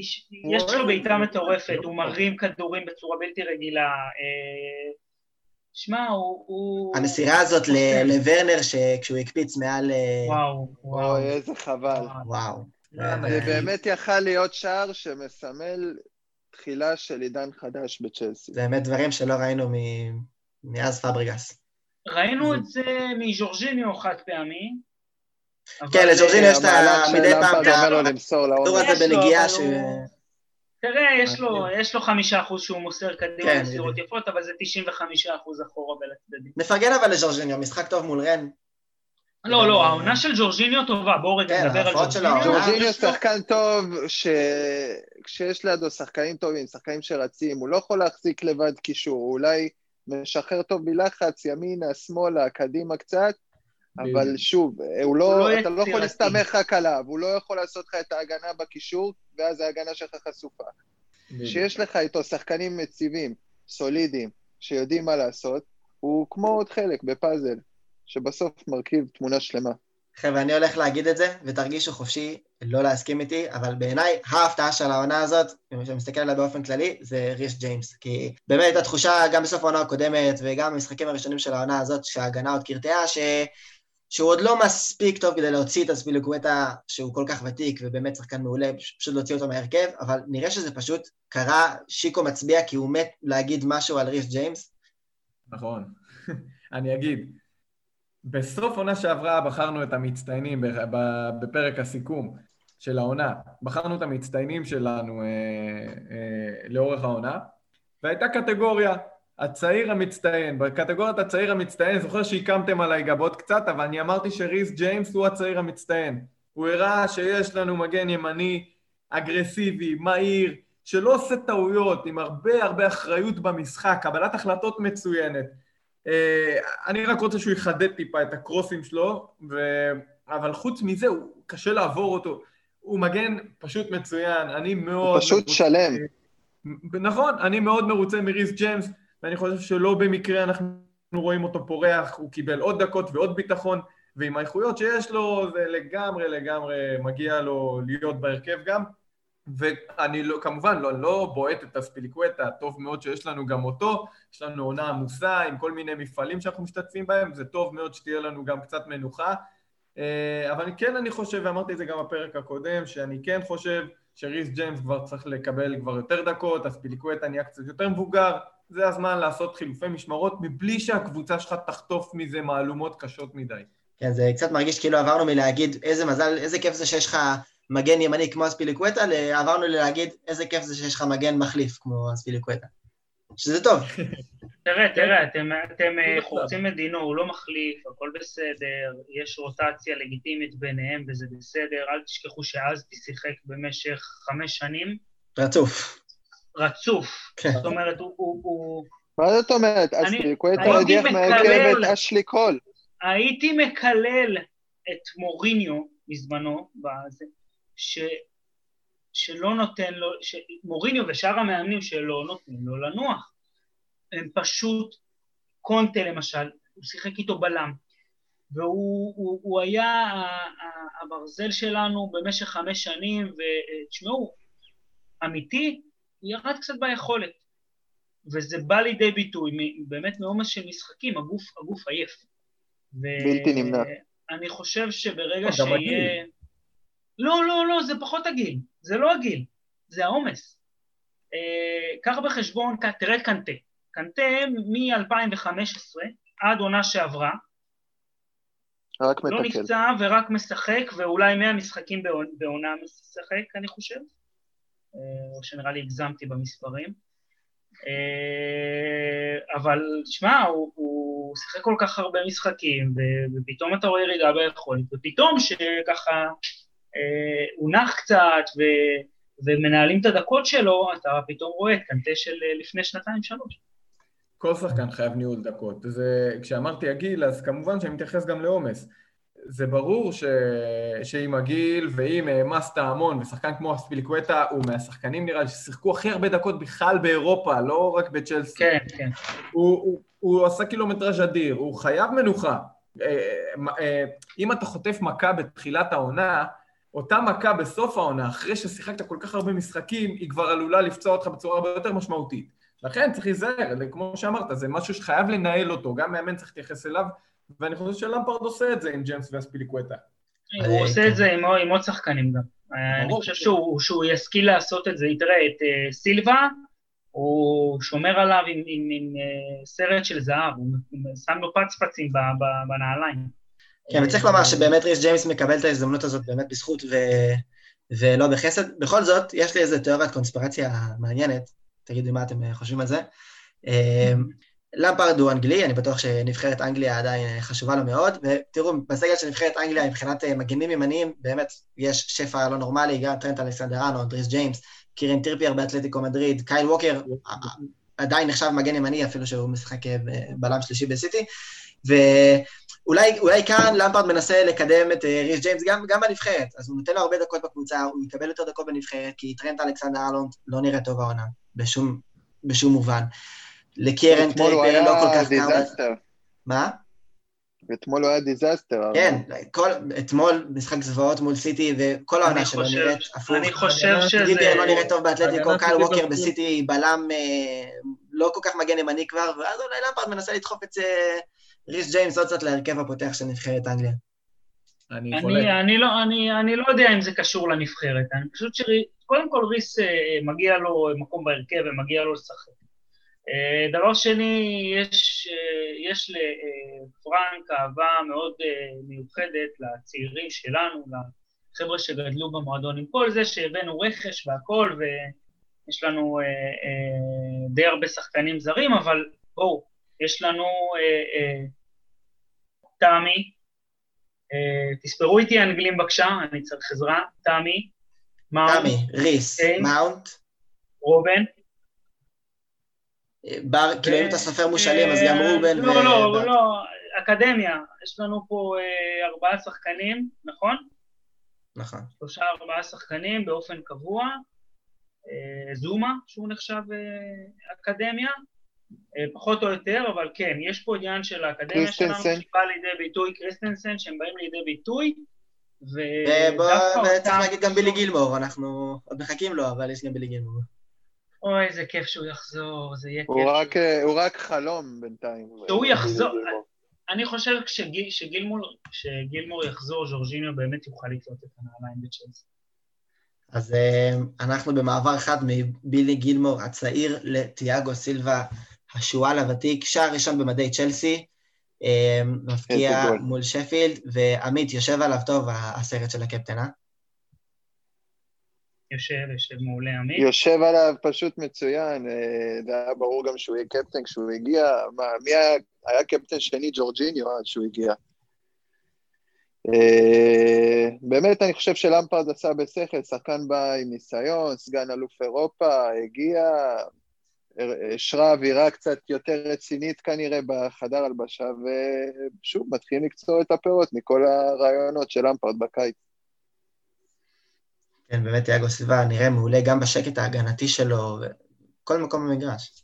אה,
יש לו בעיטה מטורפת, הוא מרים כדורים בצורה בלתי רגילה. אה, שמע, הוא...
המסירה הזאת לוורנר, כשהוא הקפיץ מעל...
וואו, וואו.
איזה חבל.
וואו.
זה באמת יכל להיות שער שמסמל תחילה של עידן חדש בצ'לסי.
זה באמת דברים שלא ראינו מאז פבריגס.
ראינו את זה מז'ורג'יניו חד פעמי.
כן, לג'ורג'יניו יש את ה... מדי פעם את
הדור
הזה בנגיעה ש...
תראה, יש לו חמישה אחוז שהוא מוסר קדימה כן, מסירות יפות, אבל זה 95 אחוז אחורה ולצדדים.
מפרגן אבל לג'ורג'יניו, משחק טוב מול רן.
לא, לא, העונה של ג'ורג'יניו טובה, בואו רגע כן, נדבר על ג'ורג'יניו.
ג'ורג'יניו שחקן טוב, כשיש לידו שחקנים טובים, שחקנים שרצים, הוא לא יכול להחזיק לבד קישור, הוא אולי משחרר טוב מלחץ, ימינה, שמאלה, קדימה קצת, אבל שוב, הוא לא, אתה לא יכול להסתמך רק עליו, הוא לא יכול לעשות לך את ההגנה בקישור, ואז ההגנה שלך חשופה. כשיש לך איתו שחקנים מציבים, סולידיים, שיודעים מה לעשות, הוא כמו עוד חלק בפאזל. שבסוף מרכיב תמונה שלמה.
חבר'ה, אני הולך להגיד את זה, ותרגישו חופשי לא להסכים איתי, אבל בעיניי ההפתעה של העונה הזאת, אם אני מסתכל עליה באופן כללי, זה ריס ג'יימס. כי באמת התחושה, גם בסוף העונה הקודמת, וגם במשחקים הראשונים של העונה הזאת, שההגנה עוד קרטעה, ש... שהוא עוד לא מספיק טוב כדי להוציא את אספיליקווטה, שהוא כל כך ותיק ובאמת שחקן מעולה, פשוט להוציא אותו מהרכב, אבל נראה שזה פשוט קרה, שיקו מצביע כי הוא מת להגיד משהו על ריס ג'יימס.
נכון. אני אגיד, בסוף עונה שעברה בחרנו את המצטיינים בפרק הסיכום של העונה. בחרנו את המצטיינים שלנו אה, אה, לאורך העונה, והייתה קטגוריה, הצעיר המצטיין. בקטגוריית הצעיר המצטיין, זוכר שהקמתם עליי גבות קצת, אבל אני אמרתי שריס ג'יימס הוא הצעיר המצטיין. הוא הראה שיש לנו מגן ימני אגרסיבי, מהיר, שלא עושה טעויות, עם הרבה הרבה אחריות במשחק, קבלת החלטות מצוינת. אה, אני רק רוצה שהוא יחדד טיפה את הקרוסים שלו, ו... אבל חוץ מזה, הוא קשה לעבור אותו. הוא מגן פשוט מצוין, אני מאוד...
הוא פשוט מרוצה... שלם.
נכון, אני מאוד מרוצה מריס ג'יימס, ואני חושב שלא במקרה אנחנו רואים אותו פורח, הוא קיבל עוד דקות ועוד ביטחון, ועם האיכויות שיש לו, זה לגמרי לגמרי מגיע לו להיות בהרכב גם. ואני לא, כמובן לא, לא בועט את הספיליקווטה, טוב מאוד שיש לנו גם אותו, יש לנו עונה עמוסה עם כל מיני מפעלים שאנחנו משתתפים בהם, זה טוב מאוד שתהיה לנו גם קצת מנוחה. אה, אבל כן אני חושב, ואמרתי את זה גם בפרק הקודם, שאני כן חושב שריס ג'יימס כבר צריך לקבל כבר יותר דקות, הספיליקווטה נהיה קצת יותר מבוגר, זה הזמן לעשות חילופי משמרות מבלי שהקבוצה שלך תחטוף מזה מהלומות קשות מדי.
כן, זה קצת מרגיש כאילו עברנו מלהגיד איזה מזל, איזה כיף זה שיש לך מגן ימני כמו אספיליקווטה, עברנו להגיד איזה כיף זה שיש לך מגן מחליף כמו אספיליקווטה. שזה טוב.
תראה, תראה, אתם, אתם אה, חורצים את דינו, הוא לא מחליף, הכל בסדר, יש רוטציה לגיטימית ביניהם וזה בסדר, אל תשכחו שאזטי שיחק במשך חמש שנים.
רצוף.
רצוף. כן. זאת אומרת, הוא... הוא...
מה זאת אומרת? אספיליקווטה הדיח מהרכב את אשלי קול.
הייתי מקלל את מוריניו בזמנו, בזה, ש, שלא נותן לו, מוריניו ושאר המאמנים שלו נותנים לו לנוח. הם פשוט, קונטה למשל, הוא שיחק איתו בלם, והוא הוא, הוא היה הברזל שלנו במשך חמש שנים, ותשמעו, אמיתי, הוא ירד קצת ביכולת. וזה בא לידי ביטוי באמת מעומס של משחקים, הגוף, הגוף עייף.
בלתי נמנע.
אני חושב שברגע שיהיה... לא, לא, לא, זה פחות הגיל, זה לא הגיל, זה העומס. אה, קח בחשבון, תראה את קנטה. קנטה מ-2015 עד עונה שעברה,
רק
לא
מתקל.
נפצע ורק משחק, ואולי 100 משחקים בעונ- בעונה משחק, אני חושב. אה, או שנראה לי הגזמתי במספרים. אה, אבל שמע, הוא, הוא שיחק כל כך הרבה משחקים, ופתאום אתה רואה ירידה ביכולת, ופתאום שככה אה, הוא נח קצת, ו- ומנהלים את הדקות שלו, אתה פתאום רואה את קנטה של לפני שנתיים-שלוש.
כל שחקן חייב ניהול דקות. זה, כשאמרתי הגיל, אז כמובן שאני מתייחס גם לעומס. זה ברור ש... שעם הגיל ועם העמסת המון, ושחקן כמו אספיליקווטה הוא מהשחקנים נראה לי ששיחקו הכי הרבה דקות בכלל באירופה, לא רק בצ'לסי.
כן, כן.
הוא, הוא, הוא עשה קילומטראז' אדיר, הוא חייב מנוחה. אה, אה, אם אתה חוטף מכה בתחילת העונה, אותה מכה בסוף העונה, אחרי ששיחקת כל כך הרבה משחקים, היא כבר עלולה לפצוע אותך בצורה הרבה יותר משמעותית. לכן צריך להיזהר, כמו שאמרת, זה משהו שחייב לנהל אותו, גם מאמן צריך להתייחס אליו, ואני חושב שלמפרד עושה את זה עם ג'יימס ואספיליקווטה.
הוא עושה. את זה עם, עוד שחקנים גם. אני. חושב שהוא, ישכיל לעשות את זה. תראה, את אה, סילבה, הוא שומר עליו עם, עם, עם אה, סרט של זהב, הוא שם לו פצפצים בנעליים.
כן, וצריך לומר שבאמת ריס ג'יימס מקבל את ההזדמנות הזאת באמת בזכות ו... ולא בחסד. בכל זאת, יש לי איזה תיאוריית קונספירציה מעניינת, תגידו מה אתם אה, חושבים על זה. אה, למפרד הוא אנגלי, אני בטוח שנבחרת אנגליה עדיין אה, חשובה לו מאוד, ותראו, בסגל של נבחרת אנגליה מבחינת אה, מגנים ימניים, באמת יש שפע לא נורמלי, גם טרנט אלכסנדר ארנולד, ריס ג'יימס, קירן טריפייר באתלטיקו מדריד, קייל ווקר, אה, עדיין נחשב מגן ימני, אפילו שהוא משחק אה, בלם שלישי בסיטי, ואולי אולי כאן למפרד מנסה לקדם את אה, ריס ג'יימס גם, גם בנבחרת, אז הוא נותן לו הרבה דקות בקבוצה, הוא יקבל יותר דקות בנבחרת, כי טרנט אלכסנדר ארנולד לא נראה טוב העונה, בשום, בשום מובן. לקרן טריפייר לא כל כך.
Disaster.
מה?
אתמול הוא היה disaster.
כן, כל, אתמול משחק זוועות מול סיטי, וכל העונה
אני
שלו
חושב-
נראית הפוך.
אני חושב שזה...
טריפייר לא נראה טוב באתלטיקו, קייל
סיטי
ווקר
לא
בסיטי בלם אה, לא כל כך מגן ימני כבר, ואז אולי למפרד מנסה לדחוף את אה, ריס ג'יימס עוד קצת להרכב הפותח של נבחרת אנגליה.
אני.
אני, אני, לא, אני, אני לא יודע אם זה קשור לנבחרת, אני פשוט שקודם כל ריס אה, מגיע לו מקום בהרכב ומגיע לו לשחק. אה, דבר שני, יש, אה, יש לפרנק אהבה מאוד אה, מיוחדת לצעירים שלנו, לחבר'ה שגדלו במועדון, עם כל זה שהבאנו רכש והכל, ויש לנו די הרבה שחקנים זרים, אבל בואו, יש לנו תמי, תספרו איתי האנגלים בבקשה, אני צריך עזרה. תמי, מאונט,
תמי, ריס. מאונט,
רובן.
בר, כאילו אם אתה סופר מושאלים, אז גם
אה,
רובן
לא,
ו...
לא, לא, אקדמיה. יש לנו פה אה, ארבעה שחקנים, נכון?
נכון.
שלושה ארבעה שחקנים באופן קבוע. אה, זומה, שהוא נחשב אקדמיה. פחות או יותר, אבל כן, יש פה עניין של האקדמיה שלנו. שבא לידי ביטוי, קריסטנסן, שהם באים לידי ביטוי, ודווקא
וצריך להגיד גם בילי גילמור, אנחנו עוד מחכים לו, אבל יש גם בילי גילמור.
אוי, איזה כיף שהוא יחזור, זה יהיה כיף.
הוא
שהוא-
רק, הוא רק חלום בינתיים.
שהוא יחזור. אני חושב שגיל, שגילמור, שגילמור יחזור, ז'ורג'יניו באמת יוכל לקלוט את הנעליים בצ'לסי.
אז אה, אנחנו במעבר חד מבילי גילמור הצעיר לתיאגו סילבה, השועל הוותיק, שער ראשון במדי צ'לסי, אה, מפקיע. מול שפילד, ועמית, יושב עליו טוב הסרט של הקפטן, אה?
יושב, יושב מעולה עמית.
יושב עליו פשוט מצוין, אה, זה היה ברור גם שהוא יהיה קפטן כשהוא הגיע, מה, מי היה, היה קפטן שני ג'ורג'יניו עד שהוא הגיע. אה, באמת, אני חושב שלמפרד עשה בשכל, שחקן בא עם ניסיון, סגן אלוף אירופה, הגיע, השרה אווירה קצת יותר רצינית כנראה בחדר הלבשה, ושוב, מתחילים לקצור את הפירות מכל הרעיונות של למפרד בקיץ.
כן, באמת תיאגו סילבה נראה מעולה גם בשקט ההגנתי שלו, וכל מקום במגרש.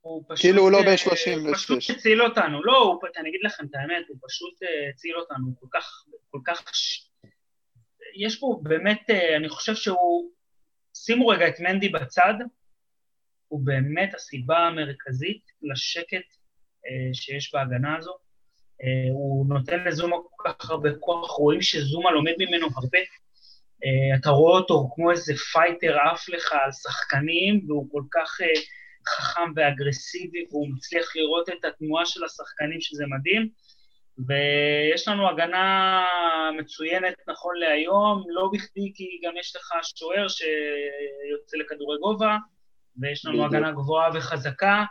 הוא פשוט...
כאילו הוא לא
אה,
בן 36.
הוא פשוט הציל אותנו. לא, הוא, אני אגיד לכם את האמת, הוא פשוט אה, הציל אותנו כל כך, כל כך... יש פה באמת, אה, אני חושב שהוא... שימו רגע את מנדי בצד, הוא באמת הסיבה המרכזית לשקט אה, שיש בהגנה הזו. אה, הוא נותן לזומה כל כך הרבה כוח, רואים שזומה לומד ממנו הרבה. אה, אתה רואה אותו כמו איזה פייטר עף לך על שחקנים, והוא כל כך אה, חכם ואגרסיבי, והוא מצליח לראות את התנועה של השחקנים, שזה מדהים. ויש לנו הגנה מצוינת נכון להיום, לא בכדי כי גם יש לך שוער שיוצא לכדורי גובה, ויש לנו
בדיוק.
הגנה גבוהה וחזקה,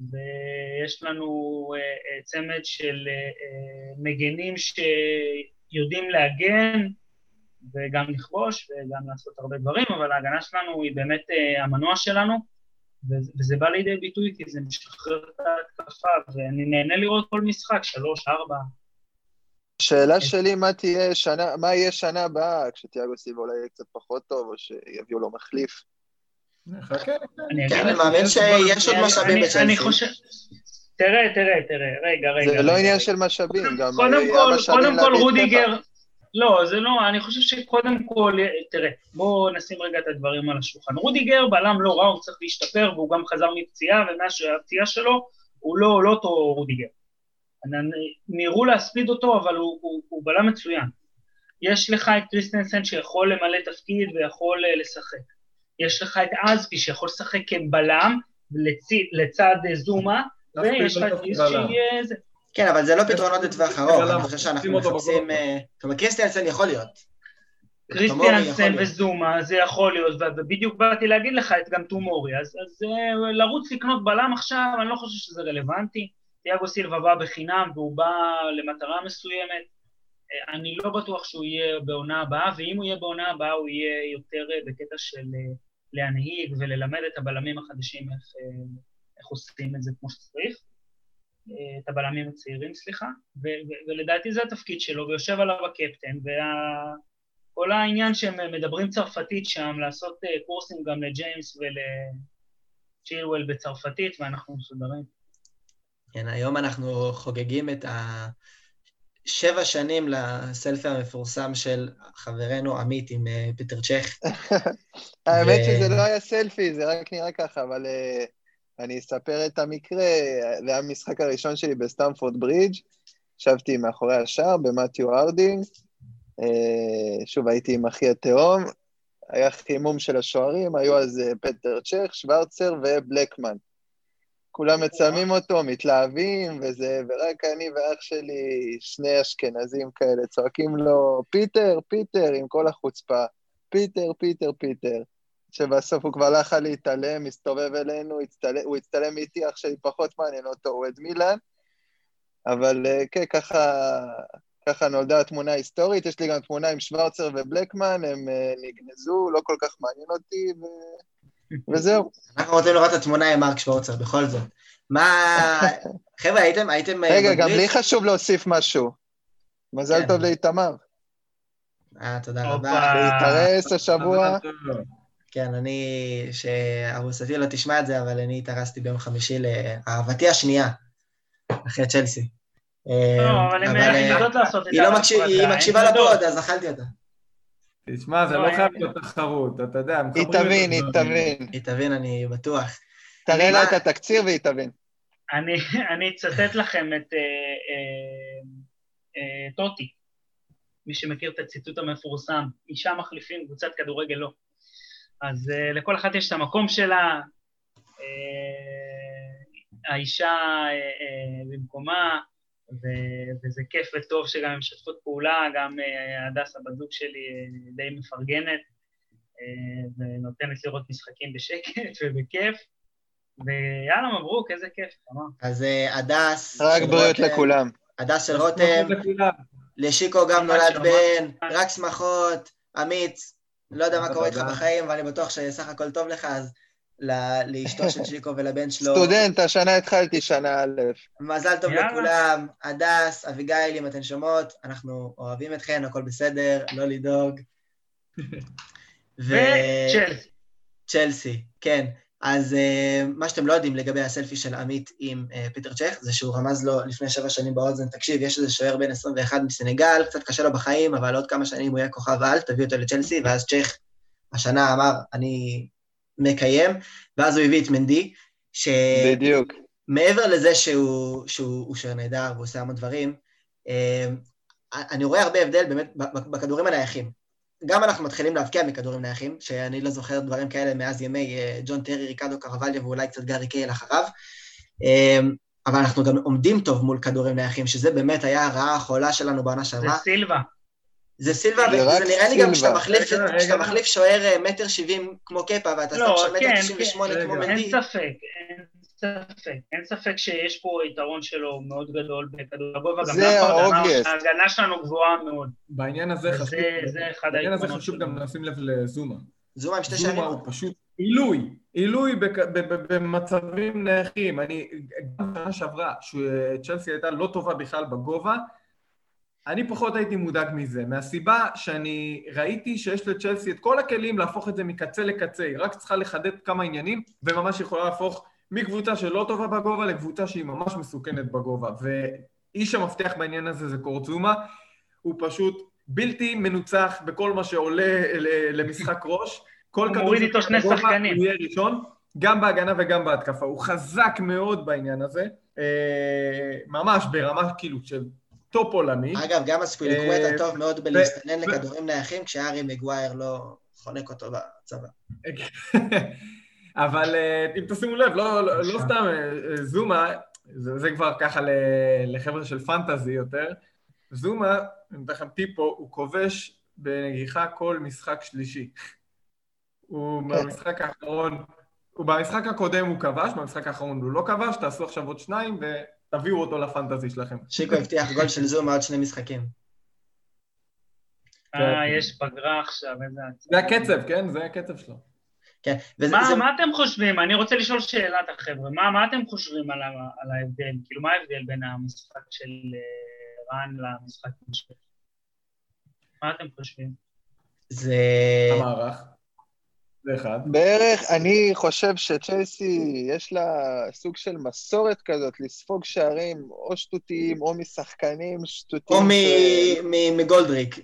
ויש לנו uh, צמד של uh, מגנים שיודעים להגן וגם לכבוש וגם לעשות הרבה דברים, אבל ההגנה שלנו היא באמת uh, המנוע שלנו, וזה בא לידי ביטוי כי זה משחרר את ההתקפה, ואני נהנה לראות כל משחק, שלוש, ארבע.
השאלה שלי, מה תהיה שנה, מה יהיה שנה הבאה, כשתיאגו סילבה אולי יהיה קצת פחות טוב, או שיביאו לו מחליף?
אני
כן, מאמין
יש
שיש עוד
אני-
משאבים בצ'לסי.
חושב... תראה, תראה, תראה, רגע, רגע.
זה לא עניין. של משאבים, גם
קודם
יהיה
כל, רודיגר. לא, זה לא, אני חושב שקודם כל, תראה, בואו נשים רגע את הדברים על השולחן. רודיגר בלם לא רע, הוא צריך להשתפר, והוא גם חזר מפציעה, ומאז שהפציעה שלו, הוא לא, לא אותו רודיגר. מיהרו להספיד אותו, אבל הוא, הוא, הוא בלם מצוין. יש לך את קריסטנסן שיכול למלא תפקיד ויכול אה, לשחק. יש לך את אזפי שיכול לשחק כבלם לצד אה, זומה, ויש לך
לא
את
בלם.
שיהיה.
כן, אבל זה לא פתרונות לטווח ארוך, אני חושב שאנחנו מחפשים... אה, זאת אומרת, קריסטיאנסן יכול להיות.
קריסטיאנסן. וזומה, זה יכול להיות, ובדיוק באתי להגיד לך את גם טומורי, אז, אז אה, לרוץ לקנות בלם עכשיו, אני לא חושב שזה רלוונטי. תיאגו סילבה בא בחינם והוא בא למטרה מסוימת. אה, אני לא בטוח שהוא יהיה בעונה הבאה, ואם הוא יהיה בעונה הבאה הוא יהיה יותר בקטע של להנהיג וללמד את הבלמים החדשים איך, איך עושים את זה כמו שצריך. אה, את הבלמים הצעירים, סליחה, ו- ו- ולדעתי זה התפקיד שלו, ויושב עליו הקפטן, וה... כל העניין שהם מדברים צרפתית שם, לעשות אה, קורסים גם לג'יימס ולצ'ילואל בצרפתית, ואנחנו מסודרים.
כן, היום אנחנו חוגגים את השבע שנים לסלפי המפורסם של חברנו עמית עם אה, פיטר צ'ך.
האמת
ו-
שזה לא היה סלפי, זה רק נראה ככה, אבל אני אספר את המקרה. זה היה המשחק הראשון שלי בסטמפורד ברידג', ישבתי מאחורי השער במתיו הארדינג. אה, שוב, הייתי עם אחי התאום, היה חימום של השוערים, היו אז פטר צ'ך, שוורצר ובלקמן. כולם מצלמים אותו, מתלהבים, וזה, ורק אני ואח שלי, שני אשכנזים כאלה, צועקים לו, פיטר, פיטר, עם כל החוצפה, פיטר, פיטר, פיטר. שבסוף הוא כבר לא יכול להתעלם, הסתובב אלינו, הצטלם, הוא הצטלם איתי, אח שלי פחות מעניין אותו, הוא אוהד מילאן. אבל אה, כן, ככה, ככה נולדה התמונה ההיסטורית. יש לי גם תמונה עם שוורצר ובלקמן, הם אה, נגנזו, לא כל כך מעניין אותי, ו... וזהו.
אנחנו רוצים לראות את התמונה עם מרק שוורצר, בכל זאת. מה... חבר'ה, הייתם, הייתם... אה,
רגע, גם? לי חשוב להוסיף משהו. מזל
כן.
טוב לאיתמר.
אה, תודה. רבה.
להתארס השבוע.
כן, אני... שארוסתי לא תשמע את זה, אבל אני התארסתי ביום חמישי לאהבתי השנייה, אחרי צ'לסי.
לא, אבל הן
אה,
יודעות לעשות את
היא לא מקשיבה, היא
ההפרדה,
מקשיבה. לפוד, אז אכלתי אותה.
תשמע, זה
לא,
לא חייב להיות תחרות, אתה יודע,
היא
את
תבין, היא. תבין.
היא תבין, אני בטוח.
תראה לה את התקציר והיא תבין.
אני, אני אצטט לכם את אה, אה, אה, טוטי, מי שמכיר את הציטוט המפורסם, אישה מחליפים, קבוצת כדורגל לא. אז אה, לכל אחת יש את המקום שלה, אה, האישה אה, אה, במקומה, ו- וזה כיף וטוב שגם הן משתפות פעולה, גם הדס, הבת זוג שלי, אה, די מפרגנת, אה, ונותנת לראות משחקים בשקט ובכיף. ויאללה, מברוק, איזה כיף, תמר.
אז הדס...
רק בריאות לכולם.
הדס של רותם. לשיקו גם נולד. בן, רק שמחות, אמיץ, לא יודע מה קורה איתך. בחיים, אבל אני בטוח שסך הכל טוב לך, אז ל- לאשתו של שיקו ולבן שלו,
סטודנט, השנה התחלתי שנה א'.
מזל טוב. לכולם, הדס, אביגיל, אם אתן שומעות, אנחנו אוהבים אתכן, הכל בסדר, לא לדאוג.
וצ'לסי.
צ'לסי, כן. אז uh, מה שאתם לא יודעים לגבי הסלפי של עמית עם uh, פיטר צ'ך, זה שהוא רמז לו לפני שבע שנים באוזן, תקשיב, יש איזה שוער בן 21 מסנגל, קצת קשה לו בחיים, אבל עוד כמה שנים הוא יהיה כוכב על, תביא אותו לצ'לסי, ואז צ'ך השנה אמר, אני מקיים, ואז הוא הביא את מנדי, שמעבר
בדיוק.
לזה שהוא, שהוא הוא שוער נהדר והוא עושה המון דברים, uh, אני רואה הרבה הבדל באמת בכדורים הנייחים. גם אנחנו מתחילים להבקיע מכדורים נייחים, שאני לא זוכר דברים כאלה מאז ימי אה, ג'ון טרי, ריקדו קרבליה ואולי קצת גארי קייל אחריו. אה, אבל אנחנו גם עומדים טוב מול כדורים נייחים, שזה באמת היה הרעה החולה שלנו בעונה שעברה.
סילבה.
זה סילבה,
זה רק
וזה נראה לי גם
סילבה.
כשאתה מחליף, כשאתה. מחליף שוער אה, מטר שבעים כמו קפה, ואתה שם
לא,
שם מטר
כן,
תשעים ושמונה
כן,
כמו
רגע.
אין
מנדי,
ספק, אין ספק. אין ספק שיש פה יתרון שלו מאוד גדול בכדור הגובה. גם
זה
אנחנו, ההגנה- שלנו גבוהה מאוד.
בעניין הזה חשוב,
זה אחד
בעניין הזה חשוב
שלו.
גם לשים לב לזומה.
זומה עם שתי
זומה
שערים.
הוא פשוט עילוי, עילוי במצבים נייחים. אני, גם בשנה שעברה, שצ'לסי הייתה לא טובה בכלל בגובה, אני פחות הייתי מודאג מזה, מהסיבה שאני ראיתי שיש לצ'לסי את כל הכלים להפוך את זה מקצה לקצה, היא רק צריכה לחדד כמה עניינים, וממש יכולה להפוך מקבוצה שלא טובה בגובה לקבוצה שהיא ממש מסוכנת בגובה. ואיש המפתח בעניין הזה זה קורצומה, הוא פשוט בלתי מנוצח בכל מה שעולה למשחק ראש. כל
הוא
כדור
מוריד איתו שני
בגובה,
שחקנים.
הוא יהיה ראשון, גם בהגנה וגם בהתקפה. הוא חזק מאוד בעניין הזה, אה, ממש ברמה כאילו של טופ עולמי.
אגב, גם אספיליקווטה
אה,
טוב מאוד בלהסתנן לכדורים נייחים, כשהארי מגווייר לא חונק אותו בצוואר.
אבל אה, אם תשימו לב, לא, לא, לא סתם אה, אה, זומה, זה, זה כבר ככה לחבר'ה של פנטזי יותר, זומה, אני אתן לכם טיפ פה, הוא כובש בנגיחה כל משחק שלישי. הוא במשחק האחרון, הוא במשחק הקודם הוא כבש, במשחק האחרון הוא לא כבש, תעשו עכשיו עוד שניים ותביאו אותו לפנטזי שלכם.
שיקו הבטיח גול של זומה עוד שני משחקים.
אה, יש פגרה עכשיו, איזה...
זה הקצב, כן? זה הקצב שלו.
כן, וזה...
מה,
זה-
מה אתם חושבים? אני רוצה לשאול שאלה את החבר'ה. מה, מה אתם חושבים על, ה, על ההבדל? כאילו, מה ההבדל בין המשחק של אה, רן למשחק של... מה אתם חושבים?
זה...
המערך. זה אחד.
בערך, אני חושב שצ'לסי, יש לה סוג של מסורת כזאת, לספוג שערים או שטותיים או משחקנים שטותיים.
או מ-
ש-
מ- מגולדריק.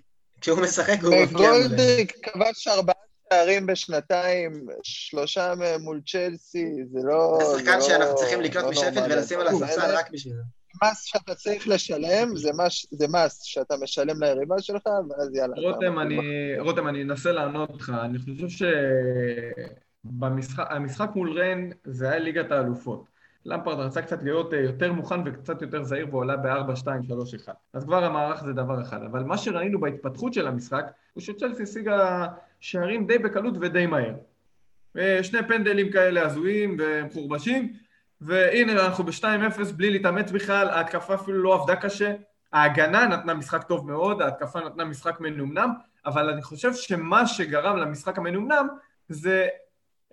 כשהוא משחק הוא מבקיע מלא.
וגולדריק כבש ארבעה שערים בשנתיים, שלושה מהם מול צ'לסי, זה לא...
זה שחקן
זה
שאנחנו
לא-
צריכים לקנות
לא
משפט. ולשים על הספסל
זה
רק בשביל זה.
מס שאתה צריך לשלם, זה מס, זה מס שאתה משלם ליריבה שלך, ואז יאללה.
רותם, אני, רותם, אני אנסה לענות לך. אני חושב שהמשחק מול רן זה היה ליגת האלופות. למפרד רצה קצת להיות אה, יותר מוכן וקצת יותר זהיר ועולה ב-4, 2, 3, 1. אז כבר המערך זה דבר אחד. אבל מה שראינו בהתפתחות של המשחק, הוא שצ'לסי השיגה שערים די בקלות ודי מהר. אה, שני פנדלים כאלה הזויים ומחורבשים, והנה אנחנו ב-2-0 בלי להתאמץ בכלל, ההתקפה אפילו לא עבדה קשה, ההגנה נתנה משחק טוב מאוד, ההתקפה נתנה משחק מנומנם, אבל אני חושב שמה שגרם למשחק המנומנם זה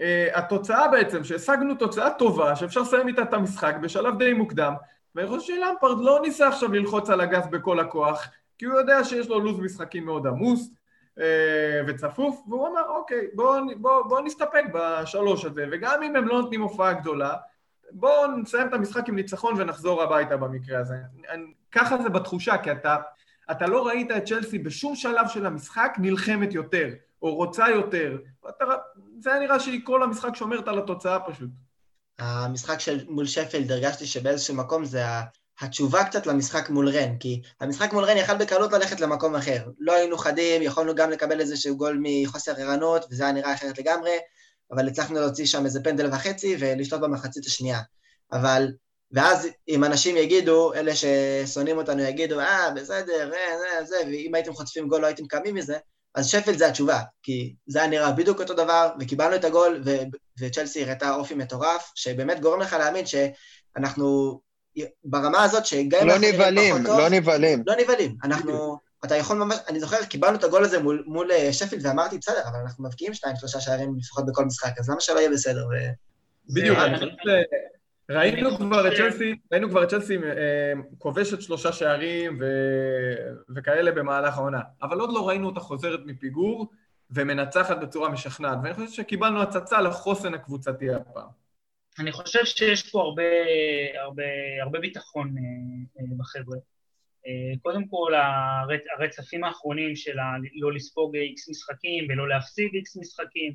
אה, התוצאה בעצם, שהשגנו תוצאה טובה, שאפשר לסיים איתה את המשחק בשלב די מוקדם, ואני חושב שלמפרד לא ניסה עכשיו ללחוץ על הגז בכל הכוח, כי הוא יודע שיש לו לו"ז משחקים מאוד עמוס אה, וצפוף, והוא אמר, אוקיי, בואו בוא, בוא נסתפק בשלוש הזה, וגם אם הם לא נותנים הופעה גדולה, בואו נסיים את המשחק עם ניצחון ונחזור הביתה במקרה הזה. אני, ככה זה בתחושה, כי אתה, אתה לא ראית את צ'לסי בשום שלב של המשחק נלחמת יותר, או רוצה יותר. אתה, זה היה נראה שהיא כל המשחק שומרת על התוצאה פשוט.
המשחק של מול שפילד, הרגשתי שבאיזשהו מקום זה התשובה קצת למשחק מול רן, כי המשחק מול רן יכל בקלות ללכת למקום אחר. לא היינו חדים, יכולנו גם לקבל איזשהו גול מחוסר ערנות, וזה היה נראה אחרת לגמרי, אבל הצלחנו להוציא שם איזה פנדל וחצי ולשלוט במחצית השנייה. אבל, ואז אם אנשים יגידו, אלה ששונאים אותנו יגידו, אה, בסדר, אה, זה, זה, ואם הייתם חוטפים גול לא הייתם קמים מזה, אז שפילד זה התשובה, כי זה היה נראה בדיוק אותו דבר, וקיבלנו את הגול, ו- וצ'לסי הראתה אופי מטורף, שבאמת גורם לך להאמין שאנחנו ברמה הזאת, שגם אם
לא
אנחנו נראים
נבהלים, לא נבהלים.
לא נבהלים. אנחנו, אתה יכול ממש, אני זוכר, קיבלנו את הגול הזה מול, מול אה, שפילד, ואמרתי, בסדר, אבל אנחנו מבקיעים שניים, שלושה שערים לפחות בכל משחק, אז למה שלא יהיה בסדר? ו...
בדיוק,
זה-
אני חושב ש... ראינו כבר את צ'לסי, ראינו כבר את צ'לסי אה, כובשת שלושה שערים ו... וכאלה במהלך העונה, אבל עוד לא ראינו אותה חוזרת מפיגור ומנצחת בצורה משכנעת, ואני חושב שקיבלנו הצצה לחוסן הקבוצתי הפעם.
אני חושב שיש פה הרבה, הרבה, הרבה ביטחון אה, אה, בחבר'ה. קודם כל, הרצ, הרצפים האחרונים של ה- לא לספוג איקס משחקים ולא להפסיד איקס משחקים,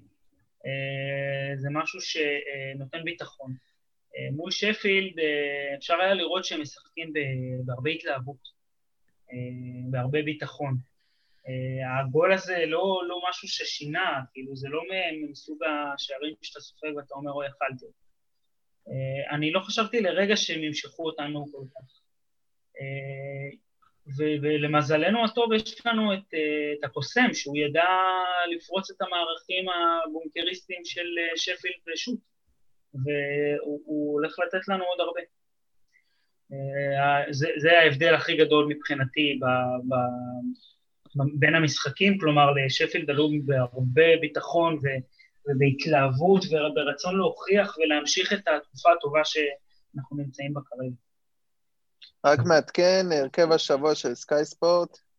זה משהו שנותן ביטחון. אה, מול שפילד אה, אפשר היה לראות שהם משחקים בהרבה התלהבות, אה, בהרבה ביטחון. הגול הזה לא, לא משהו ששינה, כאילו זה לא מסוג השערים שאתה סופג ואתה אומר, אוי, אכלתי. אני לא חשבתי לרגע שהם ימשכו אותנו כל כך. ולמזלנו הטוב יש לנו את, את הקוסם, שהוא ידע לפרוץ את המערכים הבונקריסטיים של שפילד ושות, והוא הולך לתת לנו עוד הרבה. זה, זה ההבדל הכי גדול מבחינתי ב, ב, בין המשחקים, כלומר לשפילד עלו בהרבה ביטחון ו, ובהתלהבות וברצון להוכיח ולהמשיך את התקופה הטובה שאנחנו נמצאים בה כרגע.
רק מעדכן, הרכב השבוע של סקאי ספורט, אה,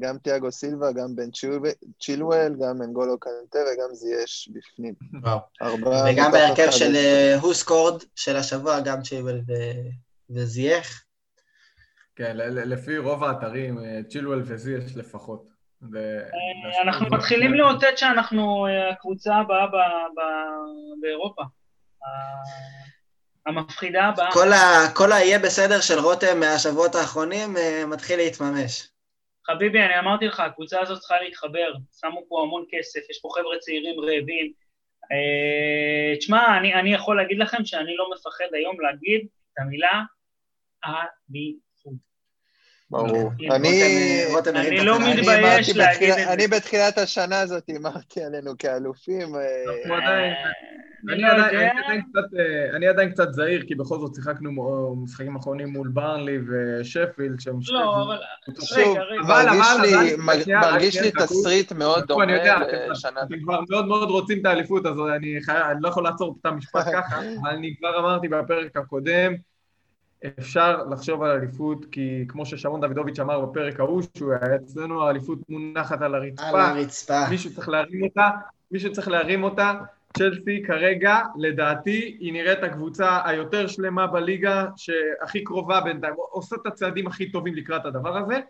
גם תיאגו סילבה, גם בן צ'ילואל, גם אנגולו קנטה וגם זייש בפנים.
וגם בהרכב של הוסקורד אה, של השבוע, גם צ'ילואל וזייח.
כן, לפי רוב האתרים, אה, צ'ילואל וזייש לפחות.
אנחנו מתחילים לאותת שאנחנו הקבוצה הבאה באירופה. המפחידה הבאה.
כל, ה, כל היהיה בסדר של רותם מהשבועות האחרונים מתחיל להתממש.
חביבי, אני אמרתי לך, הקבוצה הזאת צריכה להתחבר, שמו פה המון כסף, יש פה חבר'ה צעירים רעבים. Uh, תשמע, אני, אני יכול להגיד לכם שאני לא מפחד היום להגיד את המילה אליפות.
ברור. אני
לא מתבייש להגיד את זה.
אני בתחילת השנה הזאת הימרתי עלינו כאלופים.
אני עדיין קצת זהיר, כי בכל זאת שיחקנו משחקים אחרונים מול ברנלי ושפילד,
שהם... לא, אבל...
רגע, רגע. מרגיש לי תסריט מאוד דומה
לשנה. אתם כבר מאוד מאוד רוצים את האליפות, אז אני לא יכול לעצור את המשפט ככה, אבל אני כבר אמרתי בפרק הקודם, אפשר לחשוב על אליפות, כי כמו ששרון דוידוביץ' אמר בפרק ההוא, שהוא היה אצלנו, האליפות מונחת על הרצפה. על
הרצפה.
מישהו צריך להרים אותה, מישהו צריך להרים אותה. צ'לסי כרגע, לדעתי, היא נראית הקבוצה היותר שלמה בליגה, שהכי קרובה בינתיים, עושה את הצעדים הכי טובים לקראת הדבר הזה,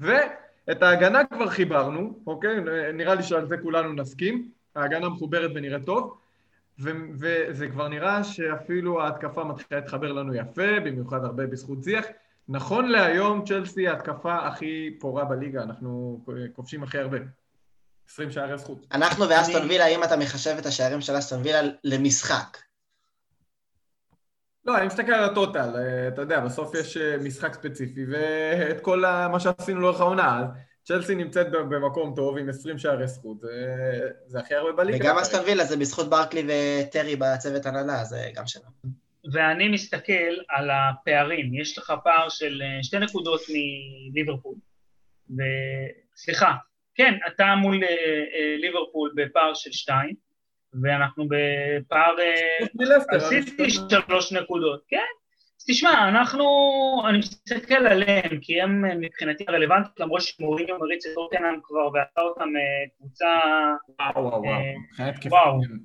ואת ההגנה כבר חיברנו, אוקיי? נראה לי שעל זה כולנו נסכים, ההגנה מחוברת ונראית טוב. וזה כבר נראה שאפילו ההתקפה מתחילה להתחבר לנו יפה, במיוחד הרבה בזכות זיח. נכון להיום צ'לסי ההתקפה הכי פורה בליגה, אנחנו כובשים הכי הרבה. 20 שערי זכות.
אנחנו ואסטון וילה, האם אתה מחשב את השערים של אסטון וילה למשחק?
לא, אני מסתכל על הטוטל, אה, אתה יודע, בסוף יש אה, משחק ספציפי ואת כל מה שעשינו לאורך העונה, אז צ'לסי נמצאת במקום טוב עם 20 שערי זכות, זה, זה הכי הרבה בליגה.
וגם אסטון וילה זה בזכות ברקלי וטרי בצוות הנהלה, זה גם שלנו.
ואני מסתכל על הפערים, יש לך פער של אה, שתי נקודות מליברפול, וסליחה, כן, אתה מול אה, אה, ליברפול בפער של שתיים, ואנחנו בפער... עשיתי שלוש נקודות, כן, תשמע, אנחנו, אני מסתכל עליהם, כי הם מבחינתי רלוונטיים, למרות שמוריניו מריץ את טוטנאם כבר ועשה אותם אה, קבוצה...
וואו, וואו, וואו, אה, מבחינת כיף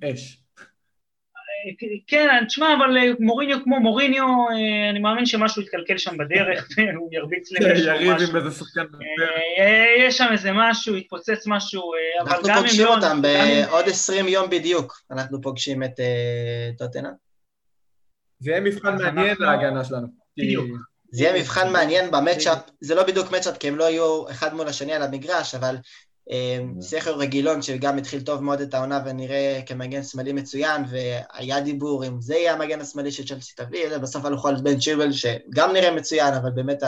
אש.
כן, תשמע, אבל אה, מוריניו כמו מוריניו, אני מאמין שמשהו יתקלקל שם בדרך והוא ירביץ
למישהו משהו. יריב עם איזה שחקן
יש שם איזה משהו, יתפוצץ משהו,
אבל גם אם לא... אנחנו פוגשים אותם בעוד 20 יום בדיוק, אנחנו פוגשים את טוטנאם.
זה יהיה מבחן מעניין להגנה שלנו. בדיוק.
זה יהיה מבחן מעניין במצ'אפ, זה לא בדיוק מצ'אפ כי הם לא יהיו אחד מול השני על המגרש, אבל סכר רגילון שגם התחיל טוב מאוד את העונה ונראה כמגן שמאלי מצוין, והיה דיבור אם זה יהיה המגן השמאלי של צ'לסי תביא, בסוף הלכו על בן צ'יבל שגם נראה מצוין, אבל באמת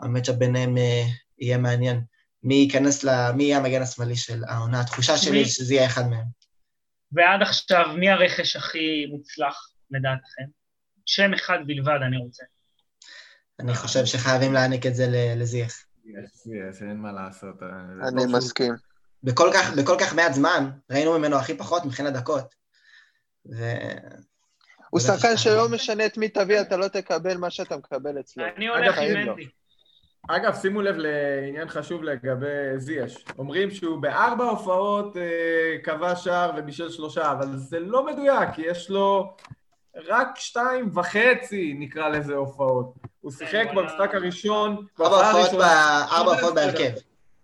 המצ'אפ ביניהם אה, יהיה מעניין. מי ייכנס ל... מי יהיה המגן השמאלי של העונה, התחושה שלי שזה יהיה אחד מהם.
ועד עכשיו, מי הרכש הכי מוצלח לדעתכם? שם אחד בלבד אני רוצה.
אני חושב שחייבים להעניק את זה לזיח.
יש, יש, אין מה לעשות.
אה, אני מסכים.
בכל כך, בכל כך מעט זמן, ראינו ממנו הכי פחות מבחינת דקות. ו...
הוא שחקן שלא משנה את מי תביא, אתה לא תקבל מה שאתה מקבל אצלו.
אני הולך עם מנדי.
אגב, שימו לב לעניין חשוב לגבי זיאש. אומרים שהוא בארבע הופעות אה, קבע שער ובישל שלושה, אבל זה לא מדויק, כי יש לו רק שתיים וחצי, נקרא לזה, הופעות. הוא שיחק במשחק הראשון,
ארבע הופעות בהרכב.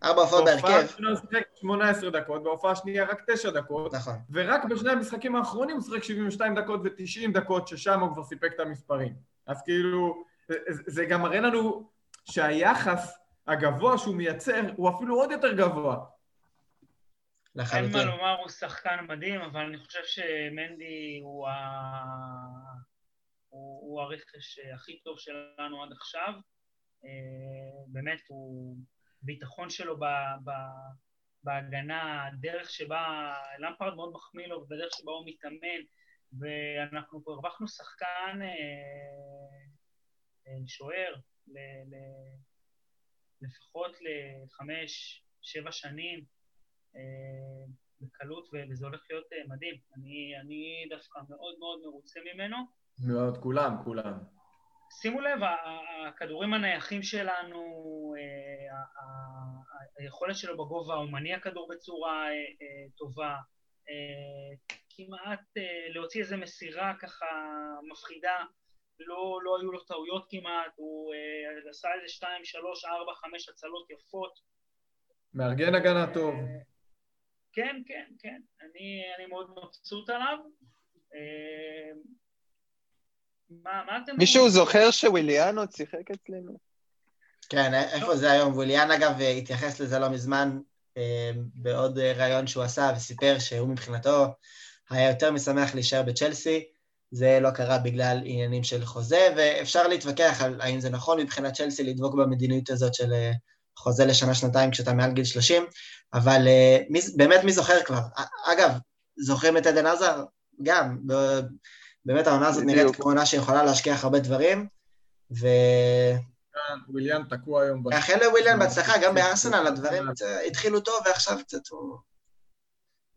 ארבע הופעות בהרכב. בהופעה
הראשונה הוא שיחק 18 דקות, בהופעה השנייה רק 9 דקות.
נכון.
ורק בשני המשחקים האחרונים הוא שיחק 72 דקות ו-90 דקות, ששם הוא כבר סיפק את המספרים. אז כאילו, זה גם מראה לנו שהיחס הגבוה שהוא מייצר הוא אפילו עוד יותר גבוה.
לחלוטין. אין מה לומר, הוא שחקן מדהים, אבל אני חושב שמנדי הוא ה... הוא, הוא הרכש הכי טוב שלנו עד עכשיו. באמת, הוא... ביטחון שלו ב, ב, בהגנה, הדרך שבה, למפרד מאוד מחמיא לו, בדרך שבה הוא מתאמן, ואנחנו פה הרווחנו שחקן אה, אה, שוער ל, ל, לפחות לחמש, שבע שנים אה, בקלות, וזה הולך להיות אה, מדהים. אני, אני דווקא מאוד מאוד מרוצה ממנו.
מאוד, כולם, כולם.
שימו לב, הכדורים הנייחים שלנו, אה, היכולת שלו בגובה, הוא מניע כדור בצורה אה, אה, טובה, כמעט להוציא איזו מסירה ככה מפחידה, לא, לא היו לו טעויות כמעט, הוא עשה איזה שתיים, שלוש, ארבע, חמש הצלות יפות.
מארגן הגנה טוב.
כן, כן, כן, אני, אני מאוד מבסוט עליו. מה, מה אתם...
מישהו זוכר שוויליאנו שיחק אצלנו?
כן, איפה זה היום? וויליאן אגב התייחס לזה לא מזמן אה, בעוד ראיון שהוא עשה וסיפר שהוא מבחינתו היה יותר משמח להישאר בצ'לסי, זה לא קרה בגלל עניינים של חוזה, ואפשר להתווכח על האם זה נכון מבחינת צ'לסי לדבוק במדיניות הזאת של אה, חוזה לשנה-שנתיים כשאתה מעל גיל 30, אבל אה, מי, באמת מי זוכר כבר? אגב, זוכרים את עדן עזר? גם, באמת העונה הזאת נראית כמו עונה שיכולה להשכיח הרבה דברים, ו...
וויליאן תקוע היום.
מאחל לוויליאן בהצלחה, גם בארסנל הדברים התחילו טוב ועכשיו קצת הוא...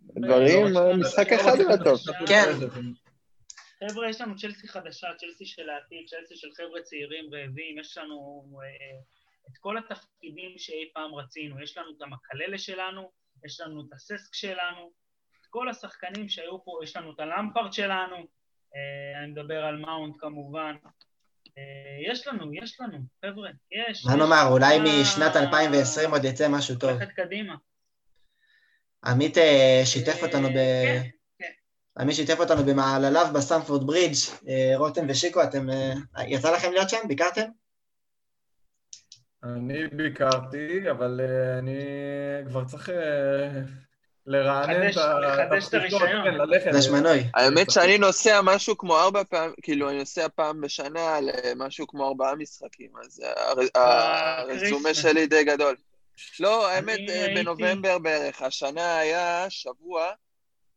דברים, משחק אחד היה טוב.
כן.
חבר'ה, יש לנו צ'לסי חדשה, צ'לסי של העתיד, צ'לסי של חבר'ה צעירים רעבים, יש לנו אה, את כל התפקידים שאי פעם רצינו, יש לנו את המקללה שלנו, יש לנו את הססק שלנו, את כל השחקנים שהיו פה, יש לנו את הלמפרט שלנו, אה, אני מדבר על מאונט כמובן. אה, יש לנו, יש לנו, חבר'ה, יש.
מה נאמר, אולי משנת 2020 עוד יצא משהו טוב.
הולכת קדימה.
עמית אה, שיתף אותנו ב...
כן, כן.
עמית שיתף אותנו במעלליו בסטמפורד ברידג', רותם ושיקו, אתם... יצא לכם להיות שם? ביקרתם?
אני ביקרתי, אבל אני כבר צריך לרענן את
לחדש את הרישיון. כן, ללכת.
זה שמנוי.
האמת שאני נוסע משהו כמו ארבע פעמים, כאילו אני נוסע פעם בשנה למשהו כמו ארבעה משחקים, אז אה, הרזומה שלי די גדול. לא, האמת, אה, בנובמבר בערך, השנה היה שבוע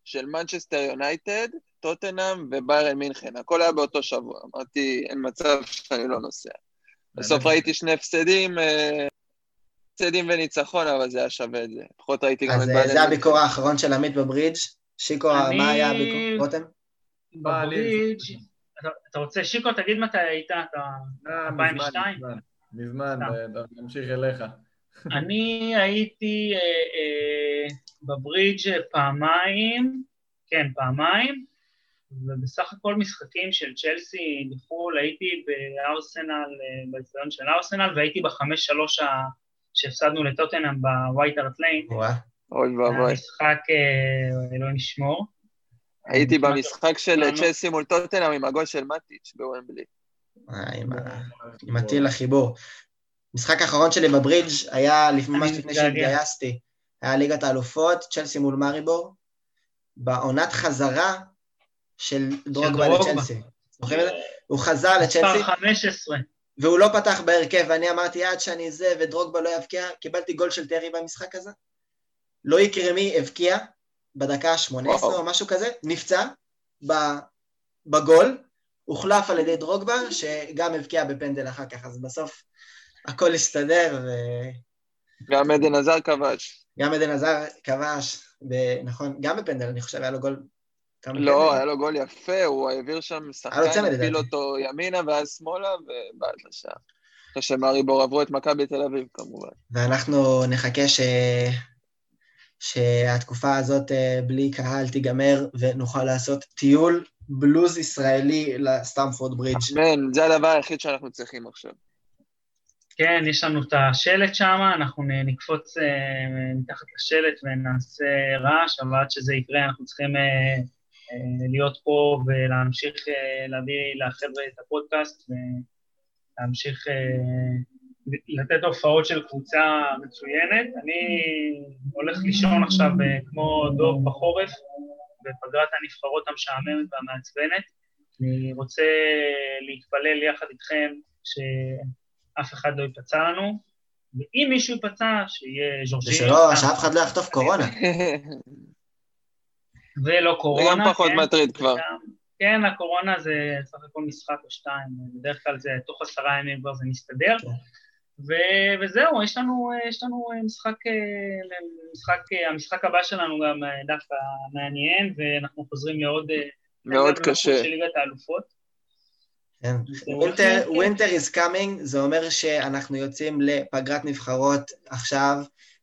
של מנצ'סטר יונייטד, טוטנאם וביירן מינכן, הכל היה באותו שבוע. אמרתי, אין מצב שאני לא נוסע. בסוף ראיתי שני הפסדים, אה, הפסדים וניצחון, אבל זה היה שווה את זה. לפחות ראיתי גם
את... אז זה הביקור האחרון של עמית בברידג'. שיקו, מה היה הביקור? רותם?
בברידג', אתה רוצה, שיקו, תגיד מתי היית, אתה... 2002?
אה, מזמן, נמשיך אליך.
אני הייתי אה, אה, בברידג' פעמיים, כן, פעמיים, ובסך הכל משחקים של צ'לסי בחו"ל, הייתי בארסנל, באצטדיון של ארסנל, והייתי בחמש שלוש שהפסדנו לטוטנאם בווייט ארט ליין.
אוי ואבוי.
המשחק, אה, אלוהים ישמור.
הייתי במשחק של צ'לסי מול טוטנאם עם הגול של מטיץ' בוומבלי.
אה, עם הטיל החיבור. משחק האחרון שלי בברידג' היה ממש לפני שהתגייסתי. היה ליגת האלופות, צ'לסי מול מאריבור, בעונת חזרה של דרוגבה לצ'לסי. זוכרים את זה? הוא חזר לצ'לסי.
מספר 15.
והוא לא פתח בהרכב, ואני אמרתי, עד שאני זה, ודרוגבה לא יבקיע, קיבלתי גול של טרי במשחק הזה. לא יקרה מי הבקיע בדקה ה-18 או משהו כזה, נפצע בגול, הוחלף על ידי דרוגבה, שגם הבקיע בפנדל אחר כך, אז בסוף הכל הסתדר. ו...
גם עדן עזר כבש.
גם עדן עזר כבש, נכון, גם בפנדל, אני חושב, היה לו גול
לא, היה לו גול יפה, הוא העביר שם שחקן, הפיל אותו ימינה ואז שמאלה, ובעט לשער. אחרי שמאריבור עברו את מכבי תל אביב, כמובן.
ואנחנו נחכה ש... שהתקופה הזאת אה, בלי קהל תיגמר, ונוכל לעשות טיול בלוז ישראלי לסטמפורד ברידג'.
אמן, זה הדבר היחיד שאנחנו צריכים עכשיו.
כן, יש לנו את השלט שם, אנחנו נקפוץ uh, מתחת לשלט ונעשה רעש, אבל עד שזה יקרה אנחנו צריכים אה, להיות פה ולהמשיך אה, להביא לחבר'ה את הפודקאסט ולהמשיך אה, לתת הופעות של קבוצה מצוינת. אני הולך לישון עכשיו כמו דוב בחורף, בפגרת הנבחרות המשעממת והמעצבנת. אני רוצה להתפלל יחד איתכם שאף אחד לא ייפצע לנו, ואם מישהו ייפצע, שיהיה ז'ורג'יני.
ושלא, שאף אחד לא יחטוף קורונה.
ולא קורונה.
זה גם פחות
כן,
מטריד כבר.
גם- כן, הקורונה זה סך הכל משחק או שתיים, בדרך כלל זה תוך עשרה ימים כבר זה מסתדר.
כן.
ו- וזהו, יש לנו, יש לנו משחק, אה, משחק, המשחק הבא שלנו גם אה, דווקא מעניין, ואנחנו חוזרים לעוד... אה,
מאוד קשה.
של ליגת האלופות.
כן. winter, winter is coming, זה אומר שאנחנו יוצאים לפגרת נבחרות עכשיו,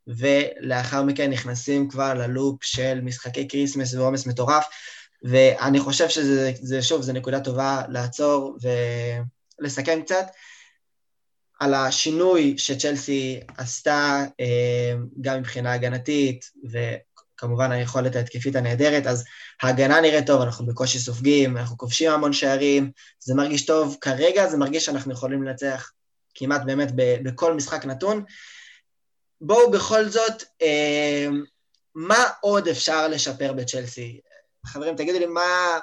ולאחר מכן נכנסים כבר ל loop של משחקי כריסמס ועומס מטורף, ואני חושב שזה, זה, שוב, זו נקודה טובה לעצור ולסכם קצת על השינוי שצ'לסי עשתה, אה, גם מבחינה הגנתית, וכמובן היכולת ההתקפית הנהדרת, אז ההגנה נראית טוב, אנחנו בקושי סופגים, אנחנו כובשים המון שערים, זה מרגיש טוב. כרגע זה מרגיש שאנחנו יכולים לנצח כמעט באמת בכל משחק נתון. בואו בכל זאת, אה, מה עוד אפשר לשפר בצ'לסי? חברים, תגידו לי מה,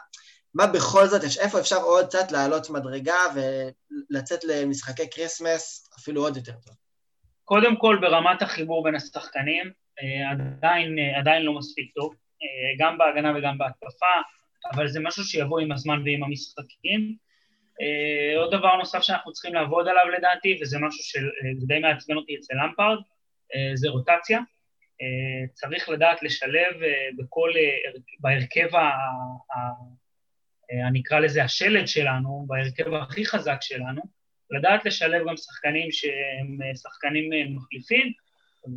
מה בכל זאת, איפה אפשר עוד קצת לעלות מדרגה ולצאת למשחקי כריסמס אפילו עוד יותר טוב?
קודם כל, ברמת החיבור בין השחקנים, אה, עדיין, אה, עדיין לא מספיק טוב, אה, גם בהגנה וגם בהתקפה, אבל זה משהו שיבוא עם הזמן ועם המשחקים. עוד דבר נוסף שאנחנו צריכים לעבוד עליו לדעתי, וזה משהו שזה די מעצבן אותי אצל למפארד, זה רוטציה. אה, צריך לדעת לשלב אה, בכל, אה, הרכ- בהרכב, ה, אה, אני אקרא לזה השלד שלנו, בהרכב הכי חזק שלנו, לדעת לשלב גם שחקנים שהם אה, שחקנים אה, מחליפים,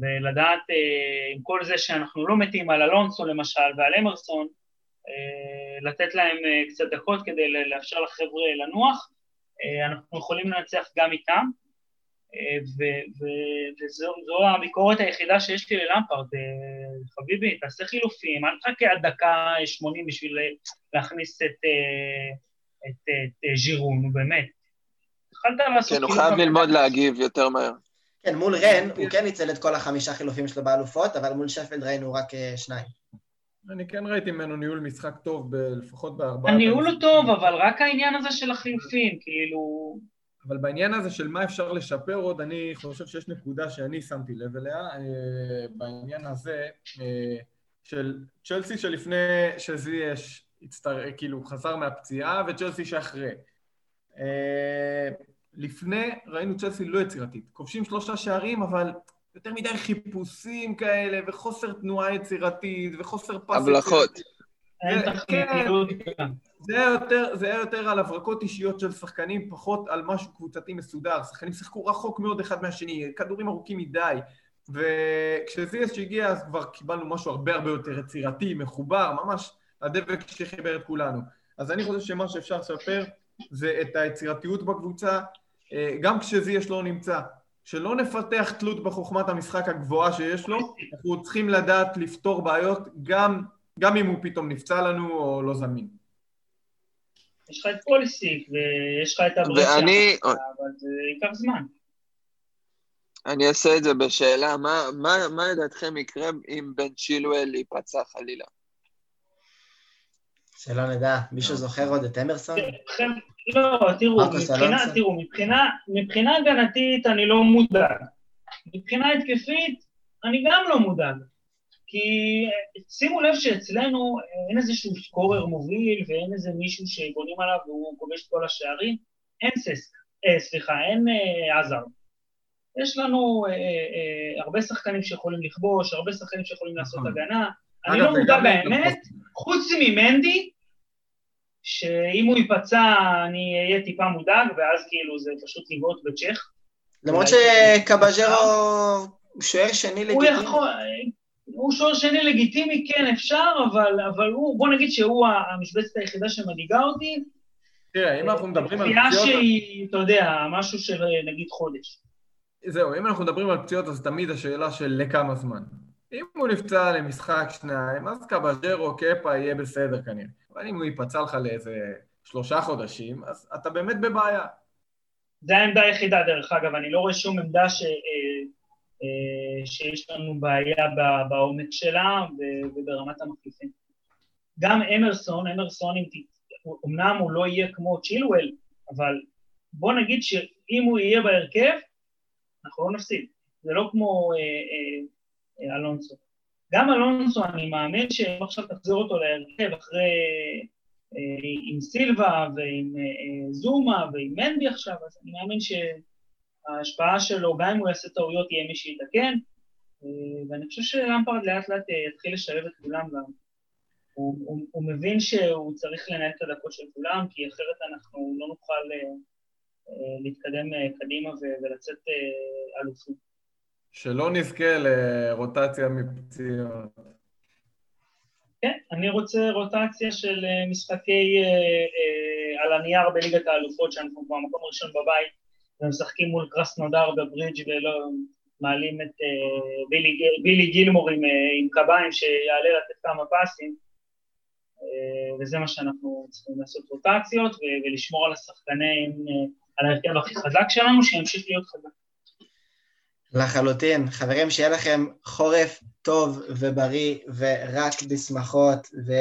ולדעת, אה, עם כל זה שאנחנו לא מתים על אלונסו למשל ועל אמרסון, אה, לתת להם אה, קצת דקות כדי לאפשר לחבר'ה לנוח. אה, אנחנו יכולים לנצח גם איתם, אה, וזו זו הביקורת היחידה שיש לי ללמפרד. אה, חביבי, תעשה חילופים, אל תחכה עד דקה 80 בשביל להכניס את, אה, את, את, את ז'ירו, נו באמת. התחלת לעשות...
כן, הוא
חילוף
חייב ללמוד. להגיב יותר מהר.
כן, מול רן הוא כן ניצל את כל החמישה חילופים שלו באלופות, אבל מול שפלד ראינו רק אה, שניים.
אני כן ראיתי ממנו ניהול משחק טוב, לפחות בארבעת...
הניהול הוא. טוב, אבל רק העניין הזה של החילופים, כאילו...
אבל בעניין הזה של מה אפשר לשפר עוד, אני חושב שיש נקודה שאני שמתי לב אליה, אה, בעניין הזה אה, של צ'לסי שלפני שזייש הצטר... כאילו חזר מהפציעה וצ'לסי שאחרי. אה, לפני ראינו צ'לסי לא יצירתית, כובשים שלושה שערים אבל יותר מדי חיפושים כאלה וחוסר תנועה יצירתית וחוסר פס
הבלחות.
גם.
זה היה יותר, זה היה יותר על הברקות אישיות של שחקנים, פחות על משהו קבוצתי מסודר. שחקנים שיחקו רחוק מאוד אחד מהשני, כדורים ארוכים מדי. וכשזייס הגיע אז כבר קיבלנו משהו הרבה הרבה יותר יצירתי, מחובר, ממש הדבק שחיבר את כולנו. אז אני חושב שמה שאפשר לשפר זה את היצירתיות בקבוצה, אה, גם כשזייש לא נמצא. שלא נפתח תלות בחוכמת המשחק הגבוהה שיש לו, אנחנו צריכים לדעת לפתור בעיות גם, גם אם הוא פתאום נפצע לנו או לא זמין.
יש לך את פוליסיק ויש לך את הברצ'ה,
ואני-
אבל זה ייקח זמן.
אני אעשה את זה בשאלה, מה, מה, מה לדעתכם יקרה אם בן צ'ילואל ייפצע חלילה?
שלא נדע, מישהו זוכר עוד את אמרסון?
לכן, לא, תראו, מבחינה? תראו, מבחינה, מבחינה הגנתית אני לא מודאג. מבחינה התקפית אני גם לא מודאג. כי אה, שימו לב שאצלנו אה, אין איזשהו סקורר מוביל ואין איזה מישהו שבונים עליו והוא כובש את כל השערים. אין ססק, אה, סליחה, אין אה, עזר. יש לנו אה, אה, הרבה שחקנים שיכולים לכבוש, הרבה שחקנים שיכולים לעשות
נכון.
הגנה. אני לא מודאג
וגם-
האמת, חוץ ממנדי, שאם הוא ייפצע אני אהיה טיפה מודאג, ואז כאילו זה פשוט לבעוט בצ'ך.
למרות שקבז'רו הוא שוער שני
הוא
לגיטימי.
יכול, הוא שוער שני לגיטימי, כן אפשר, אבל, אבל הוא, בוא נגיד שהוא המשבצת היחידה שמדאיגה אותי.
תראה, אם אנחנו מדברים על
פציעה
פציעות...
שהיא, אתה יודע, משהו של נגיד חודש.
זהו, אם אנחנו מדברים על פציעות, אז תמיד השאלה של לכמה זמן. אם הוא נפצע למשחק שניים, אז קבז'רו, קפה יהיה בסדר כנראה. אבל אם הוא ייפצע לך לאיזה שלושה חודשים, אז אתה באמת בבעיה.
זו העמדה היחידה, דרך אגב, אני לא רואה שום עמדה ש, אה, שיש לנו בעיה בעומק שלה וברמת המחליפים. גם אמרסון, אמרסון, אמנם הוא לא יהיה כמו צ'ילואל, אבל בוא נגיד שאם הוא יהיה בהרכב, אנחנו לא נפסיד. זה לא כמו אה, אה, אה, אלונסו. גם אלונסו, אני מאמין שאם עכשיו תחזיר אותו להרכב אחרי... אה, עם סילבה ועם אה, אה, זומה ועם מנדי עכשיו, אז אני מאמין שההשפעה שלו, גם אם הוא יעשה טעויות, יהיה מי שיתקן, ואני חושב שלמפרד לאט לאט יתחיל לשלב את כולם גם. הוא, הוא, הוא מבין שהוא צריך לנהל את הדקות של כולם, כי אחרת אנחנו לא נוכל להתקדם קדימה ולצאת אלופים.
שלא נזכה לרוטציה מפציעות.
כן, אני רוצה רוטציה של אה, משחקי אה, אה, על הנייר בליגת האלופות, שאנחנו כבר מקום ראשון בבית, ומשחקים מול קרסנודר בברידג' ולא מעלים את אה, בילי, בילי גילמור עם, אה, עם קביים שיעלה לתת כמה פסים, אה, וזה מה שאנחנו צריכים לעשות רוטציות ולשמור על השחקנים, על ההרכב הכי חזק שלנו, שימשיך להיות חזק.
לחלוטין. חברים, שיהיה לכם חורף טוב ובריא ורק בשמחות, ו...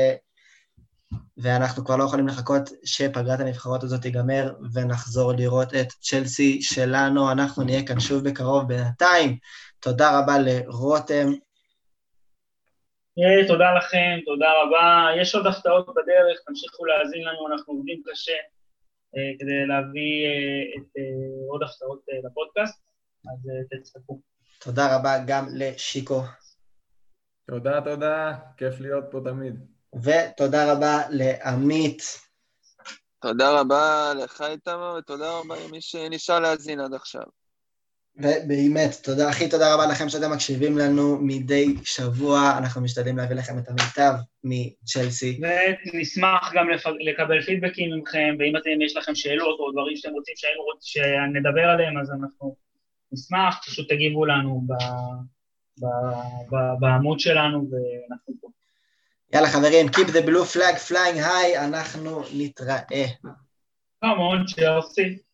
ואנחנו כבר לא יכולים לחכות שפגרת הנבחרות הזאת תיגמר ונחזור לראות את צ'לסי שלנו. אנחנו נהיה כאן שוב בקרוב. בינתיים, תודה רבה לרותם.
אה, תודה לכם, תודה רבה. יש עוד הפתעות בדרך, תמשיכו להאזין לנו, אנחנו עובדים קשה אה, כדי להביא אה, את עוד הפתעות לפודקאסט. אז אה, תצטרכו.
תודה רבה גם לשיקו.
תודה, תודה, כיף להיות פה תמיד.
ותודה רבה לעמית.
תודה רבה לך איתמר, ותודה רבה למי שנשאר להאזין עד עכשיו.
ובאמת, תודה, הכי תודה רבה לכם שאתם מקשיבים לנו מדי שבוע, אנחנו משתדלים להביא לכם את המיטב מצ'לסי.
ונשמח גם לפ... לקבל פידבקים מכם, ואם אתם, יש לכם שאלות או דברים שאתם רוצים שהיינו רוצים שנדבר עליהם, אז אנחנו נשמח, פשוט תגיבו לנו ב, ב, ב, בעמוד שלנו ואנחנו פה.
יאללה חברים, Keep the blue flag flying high, אנחנו נתראה.
Come on, Chelsea.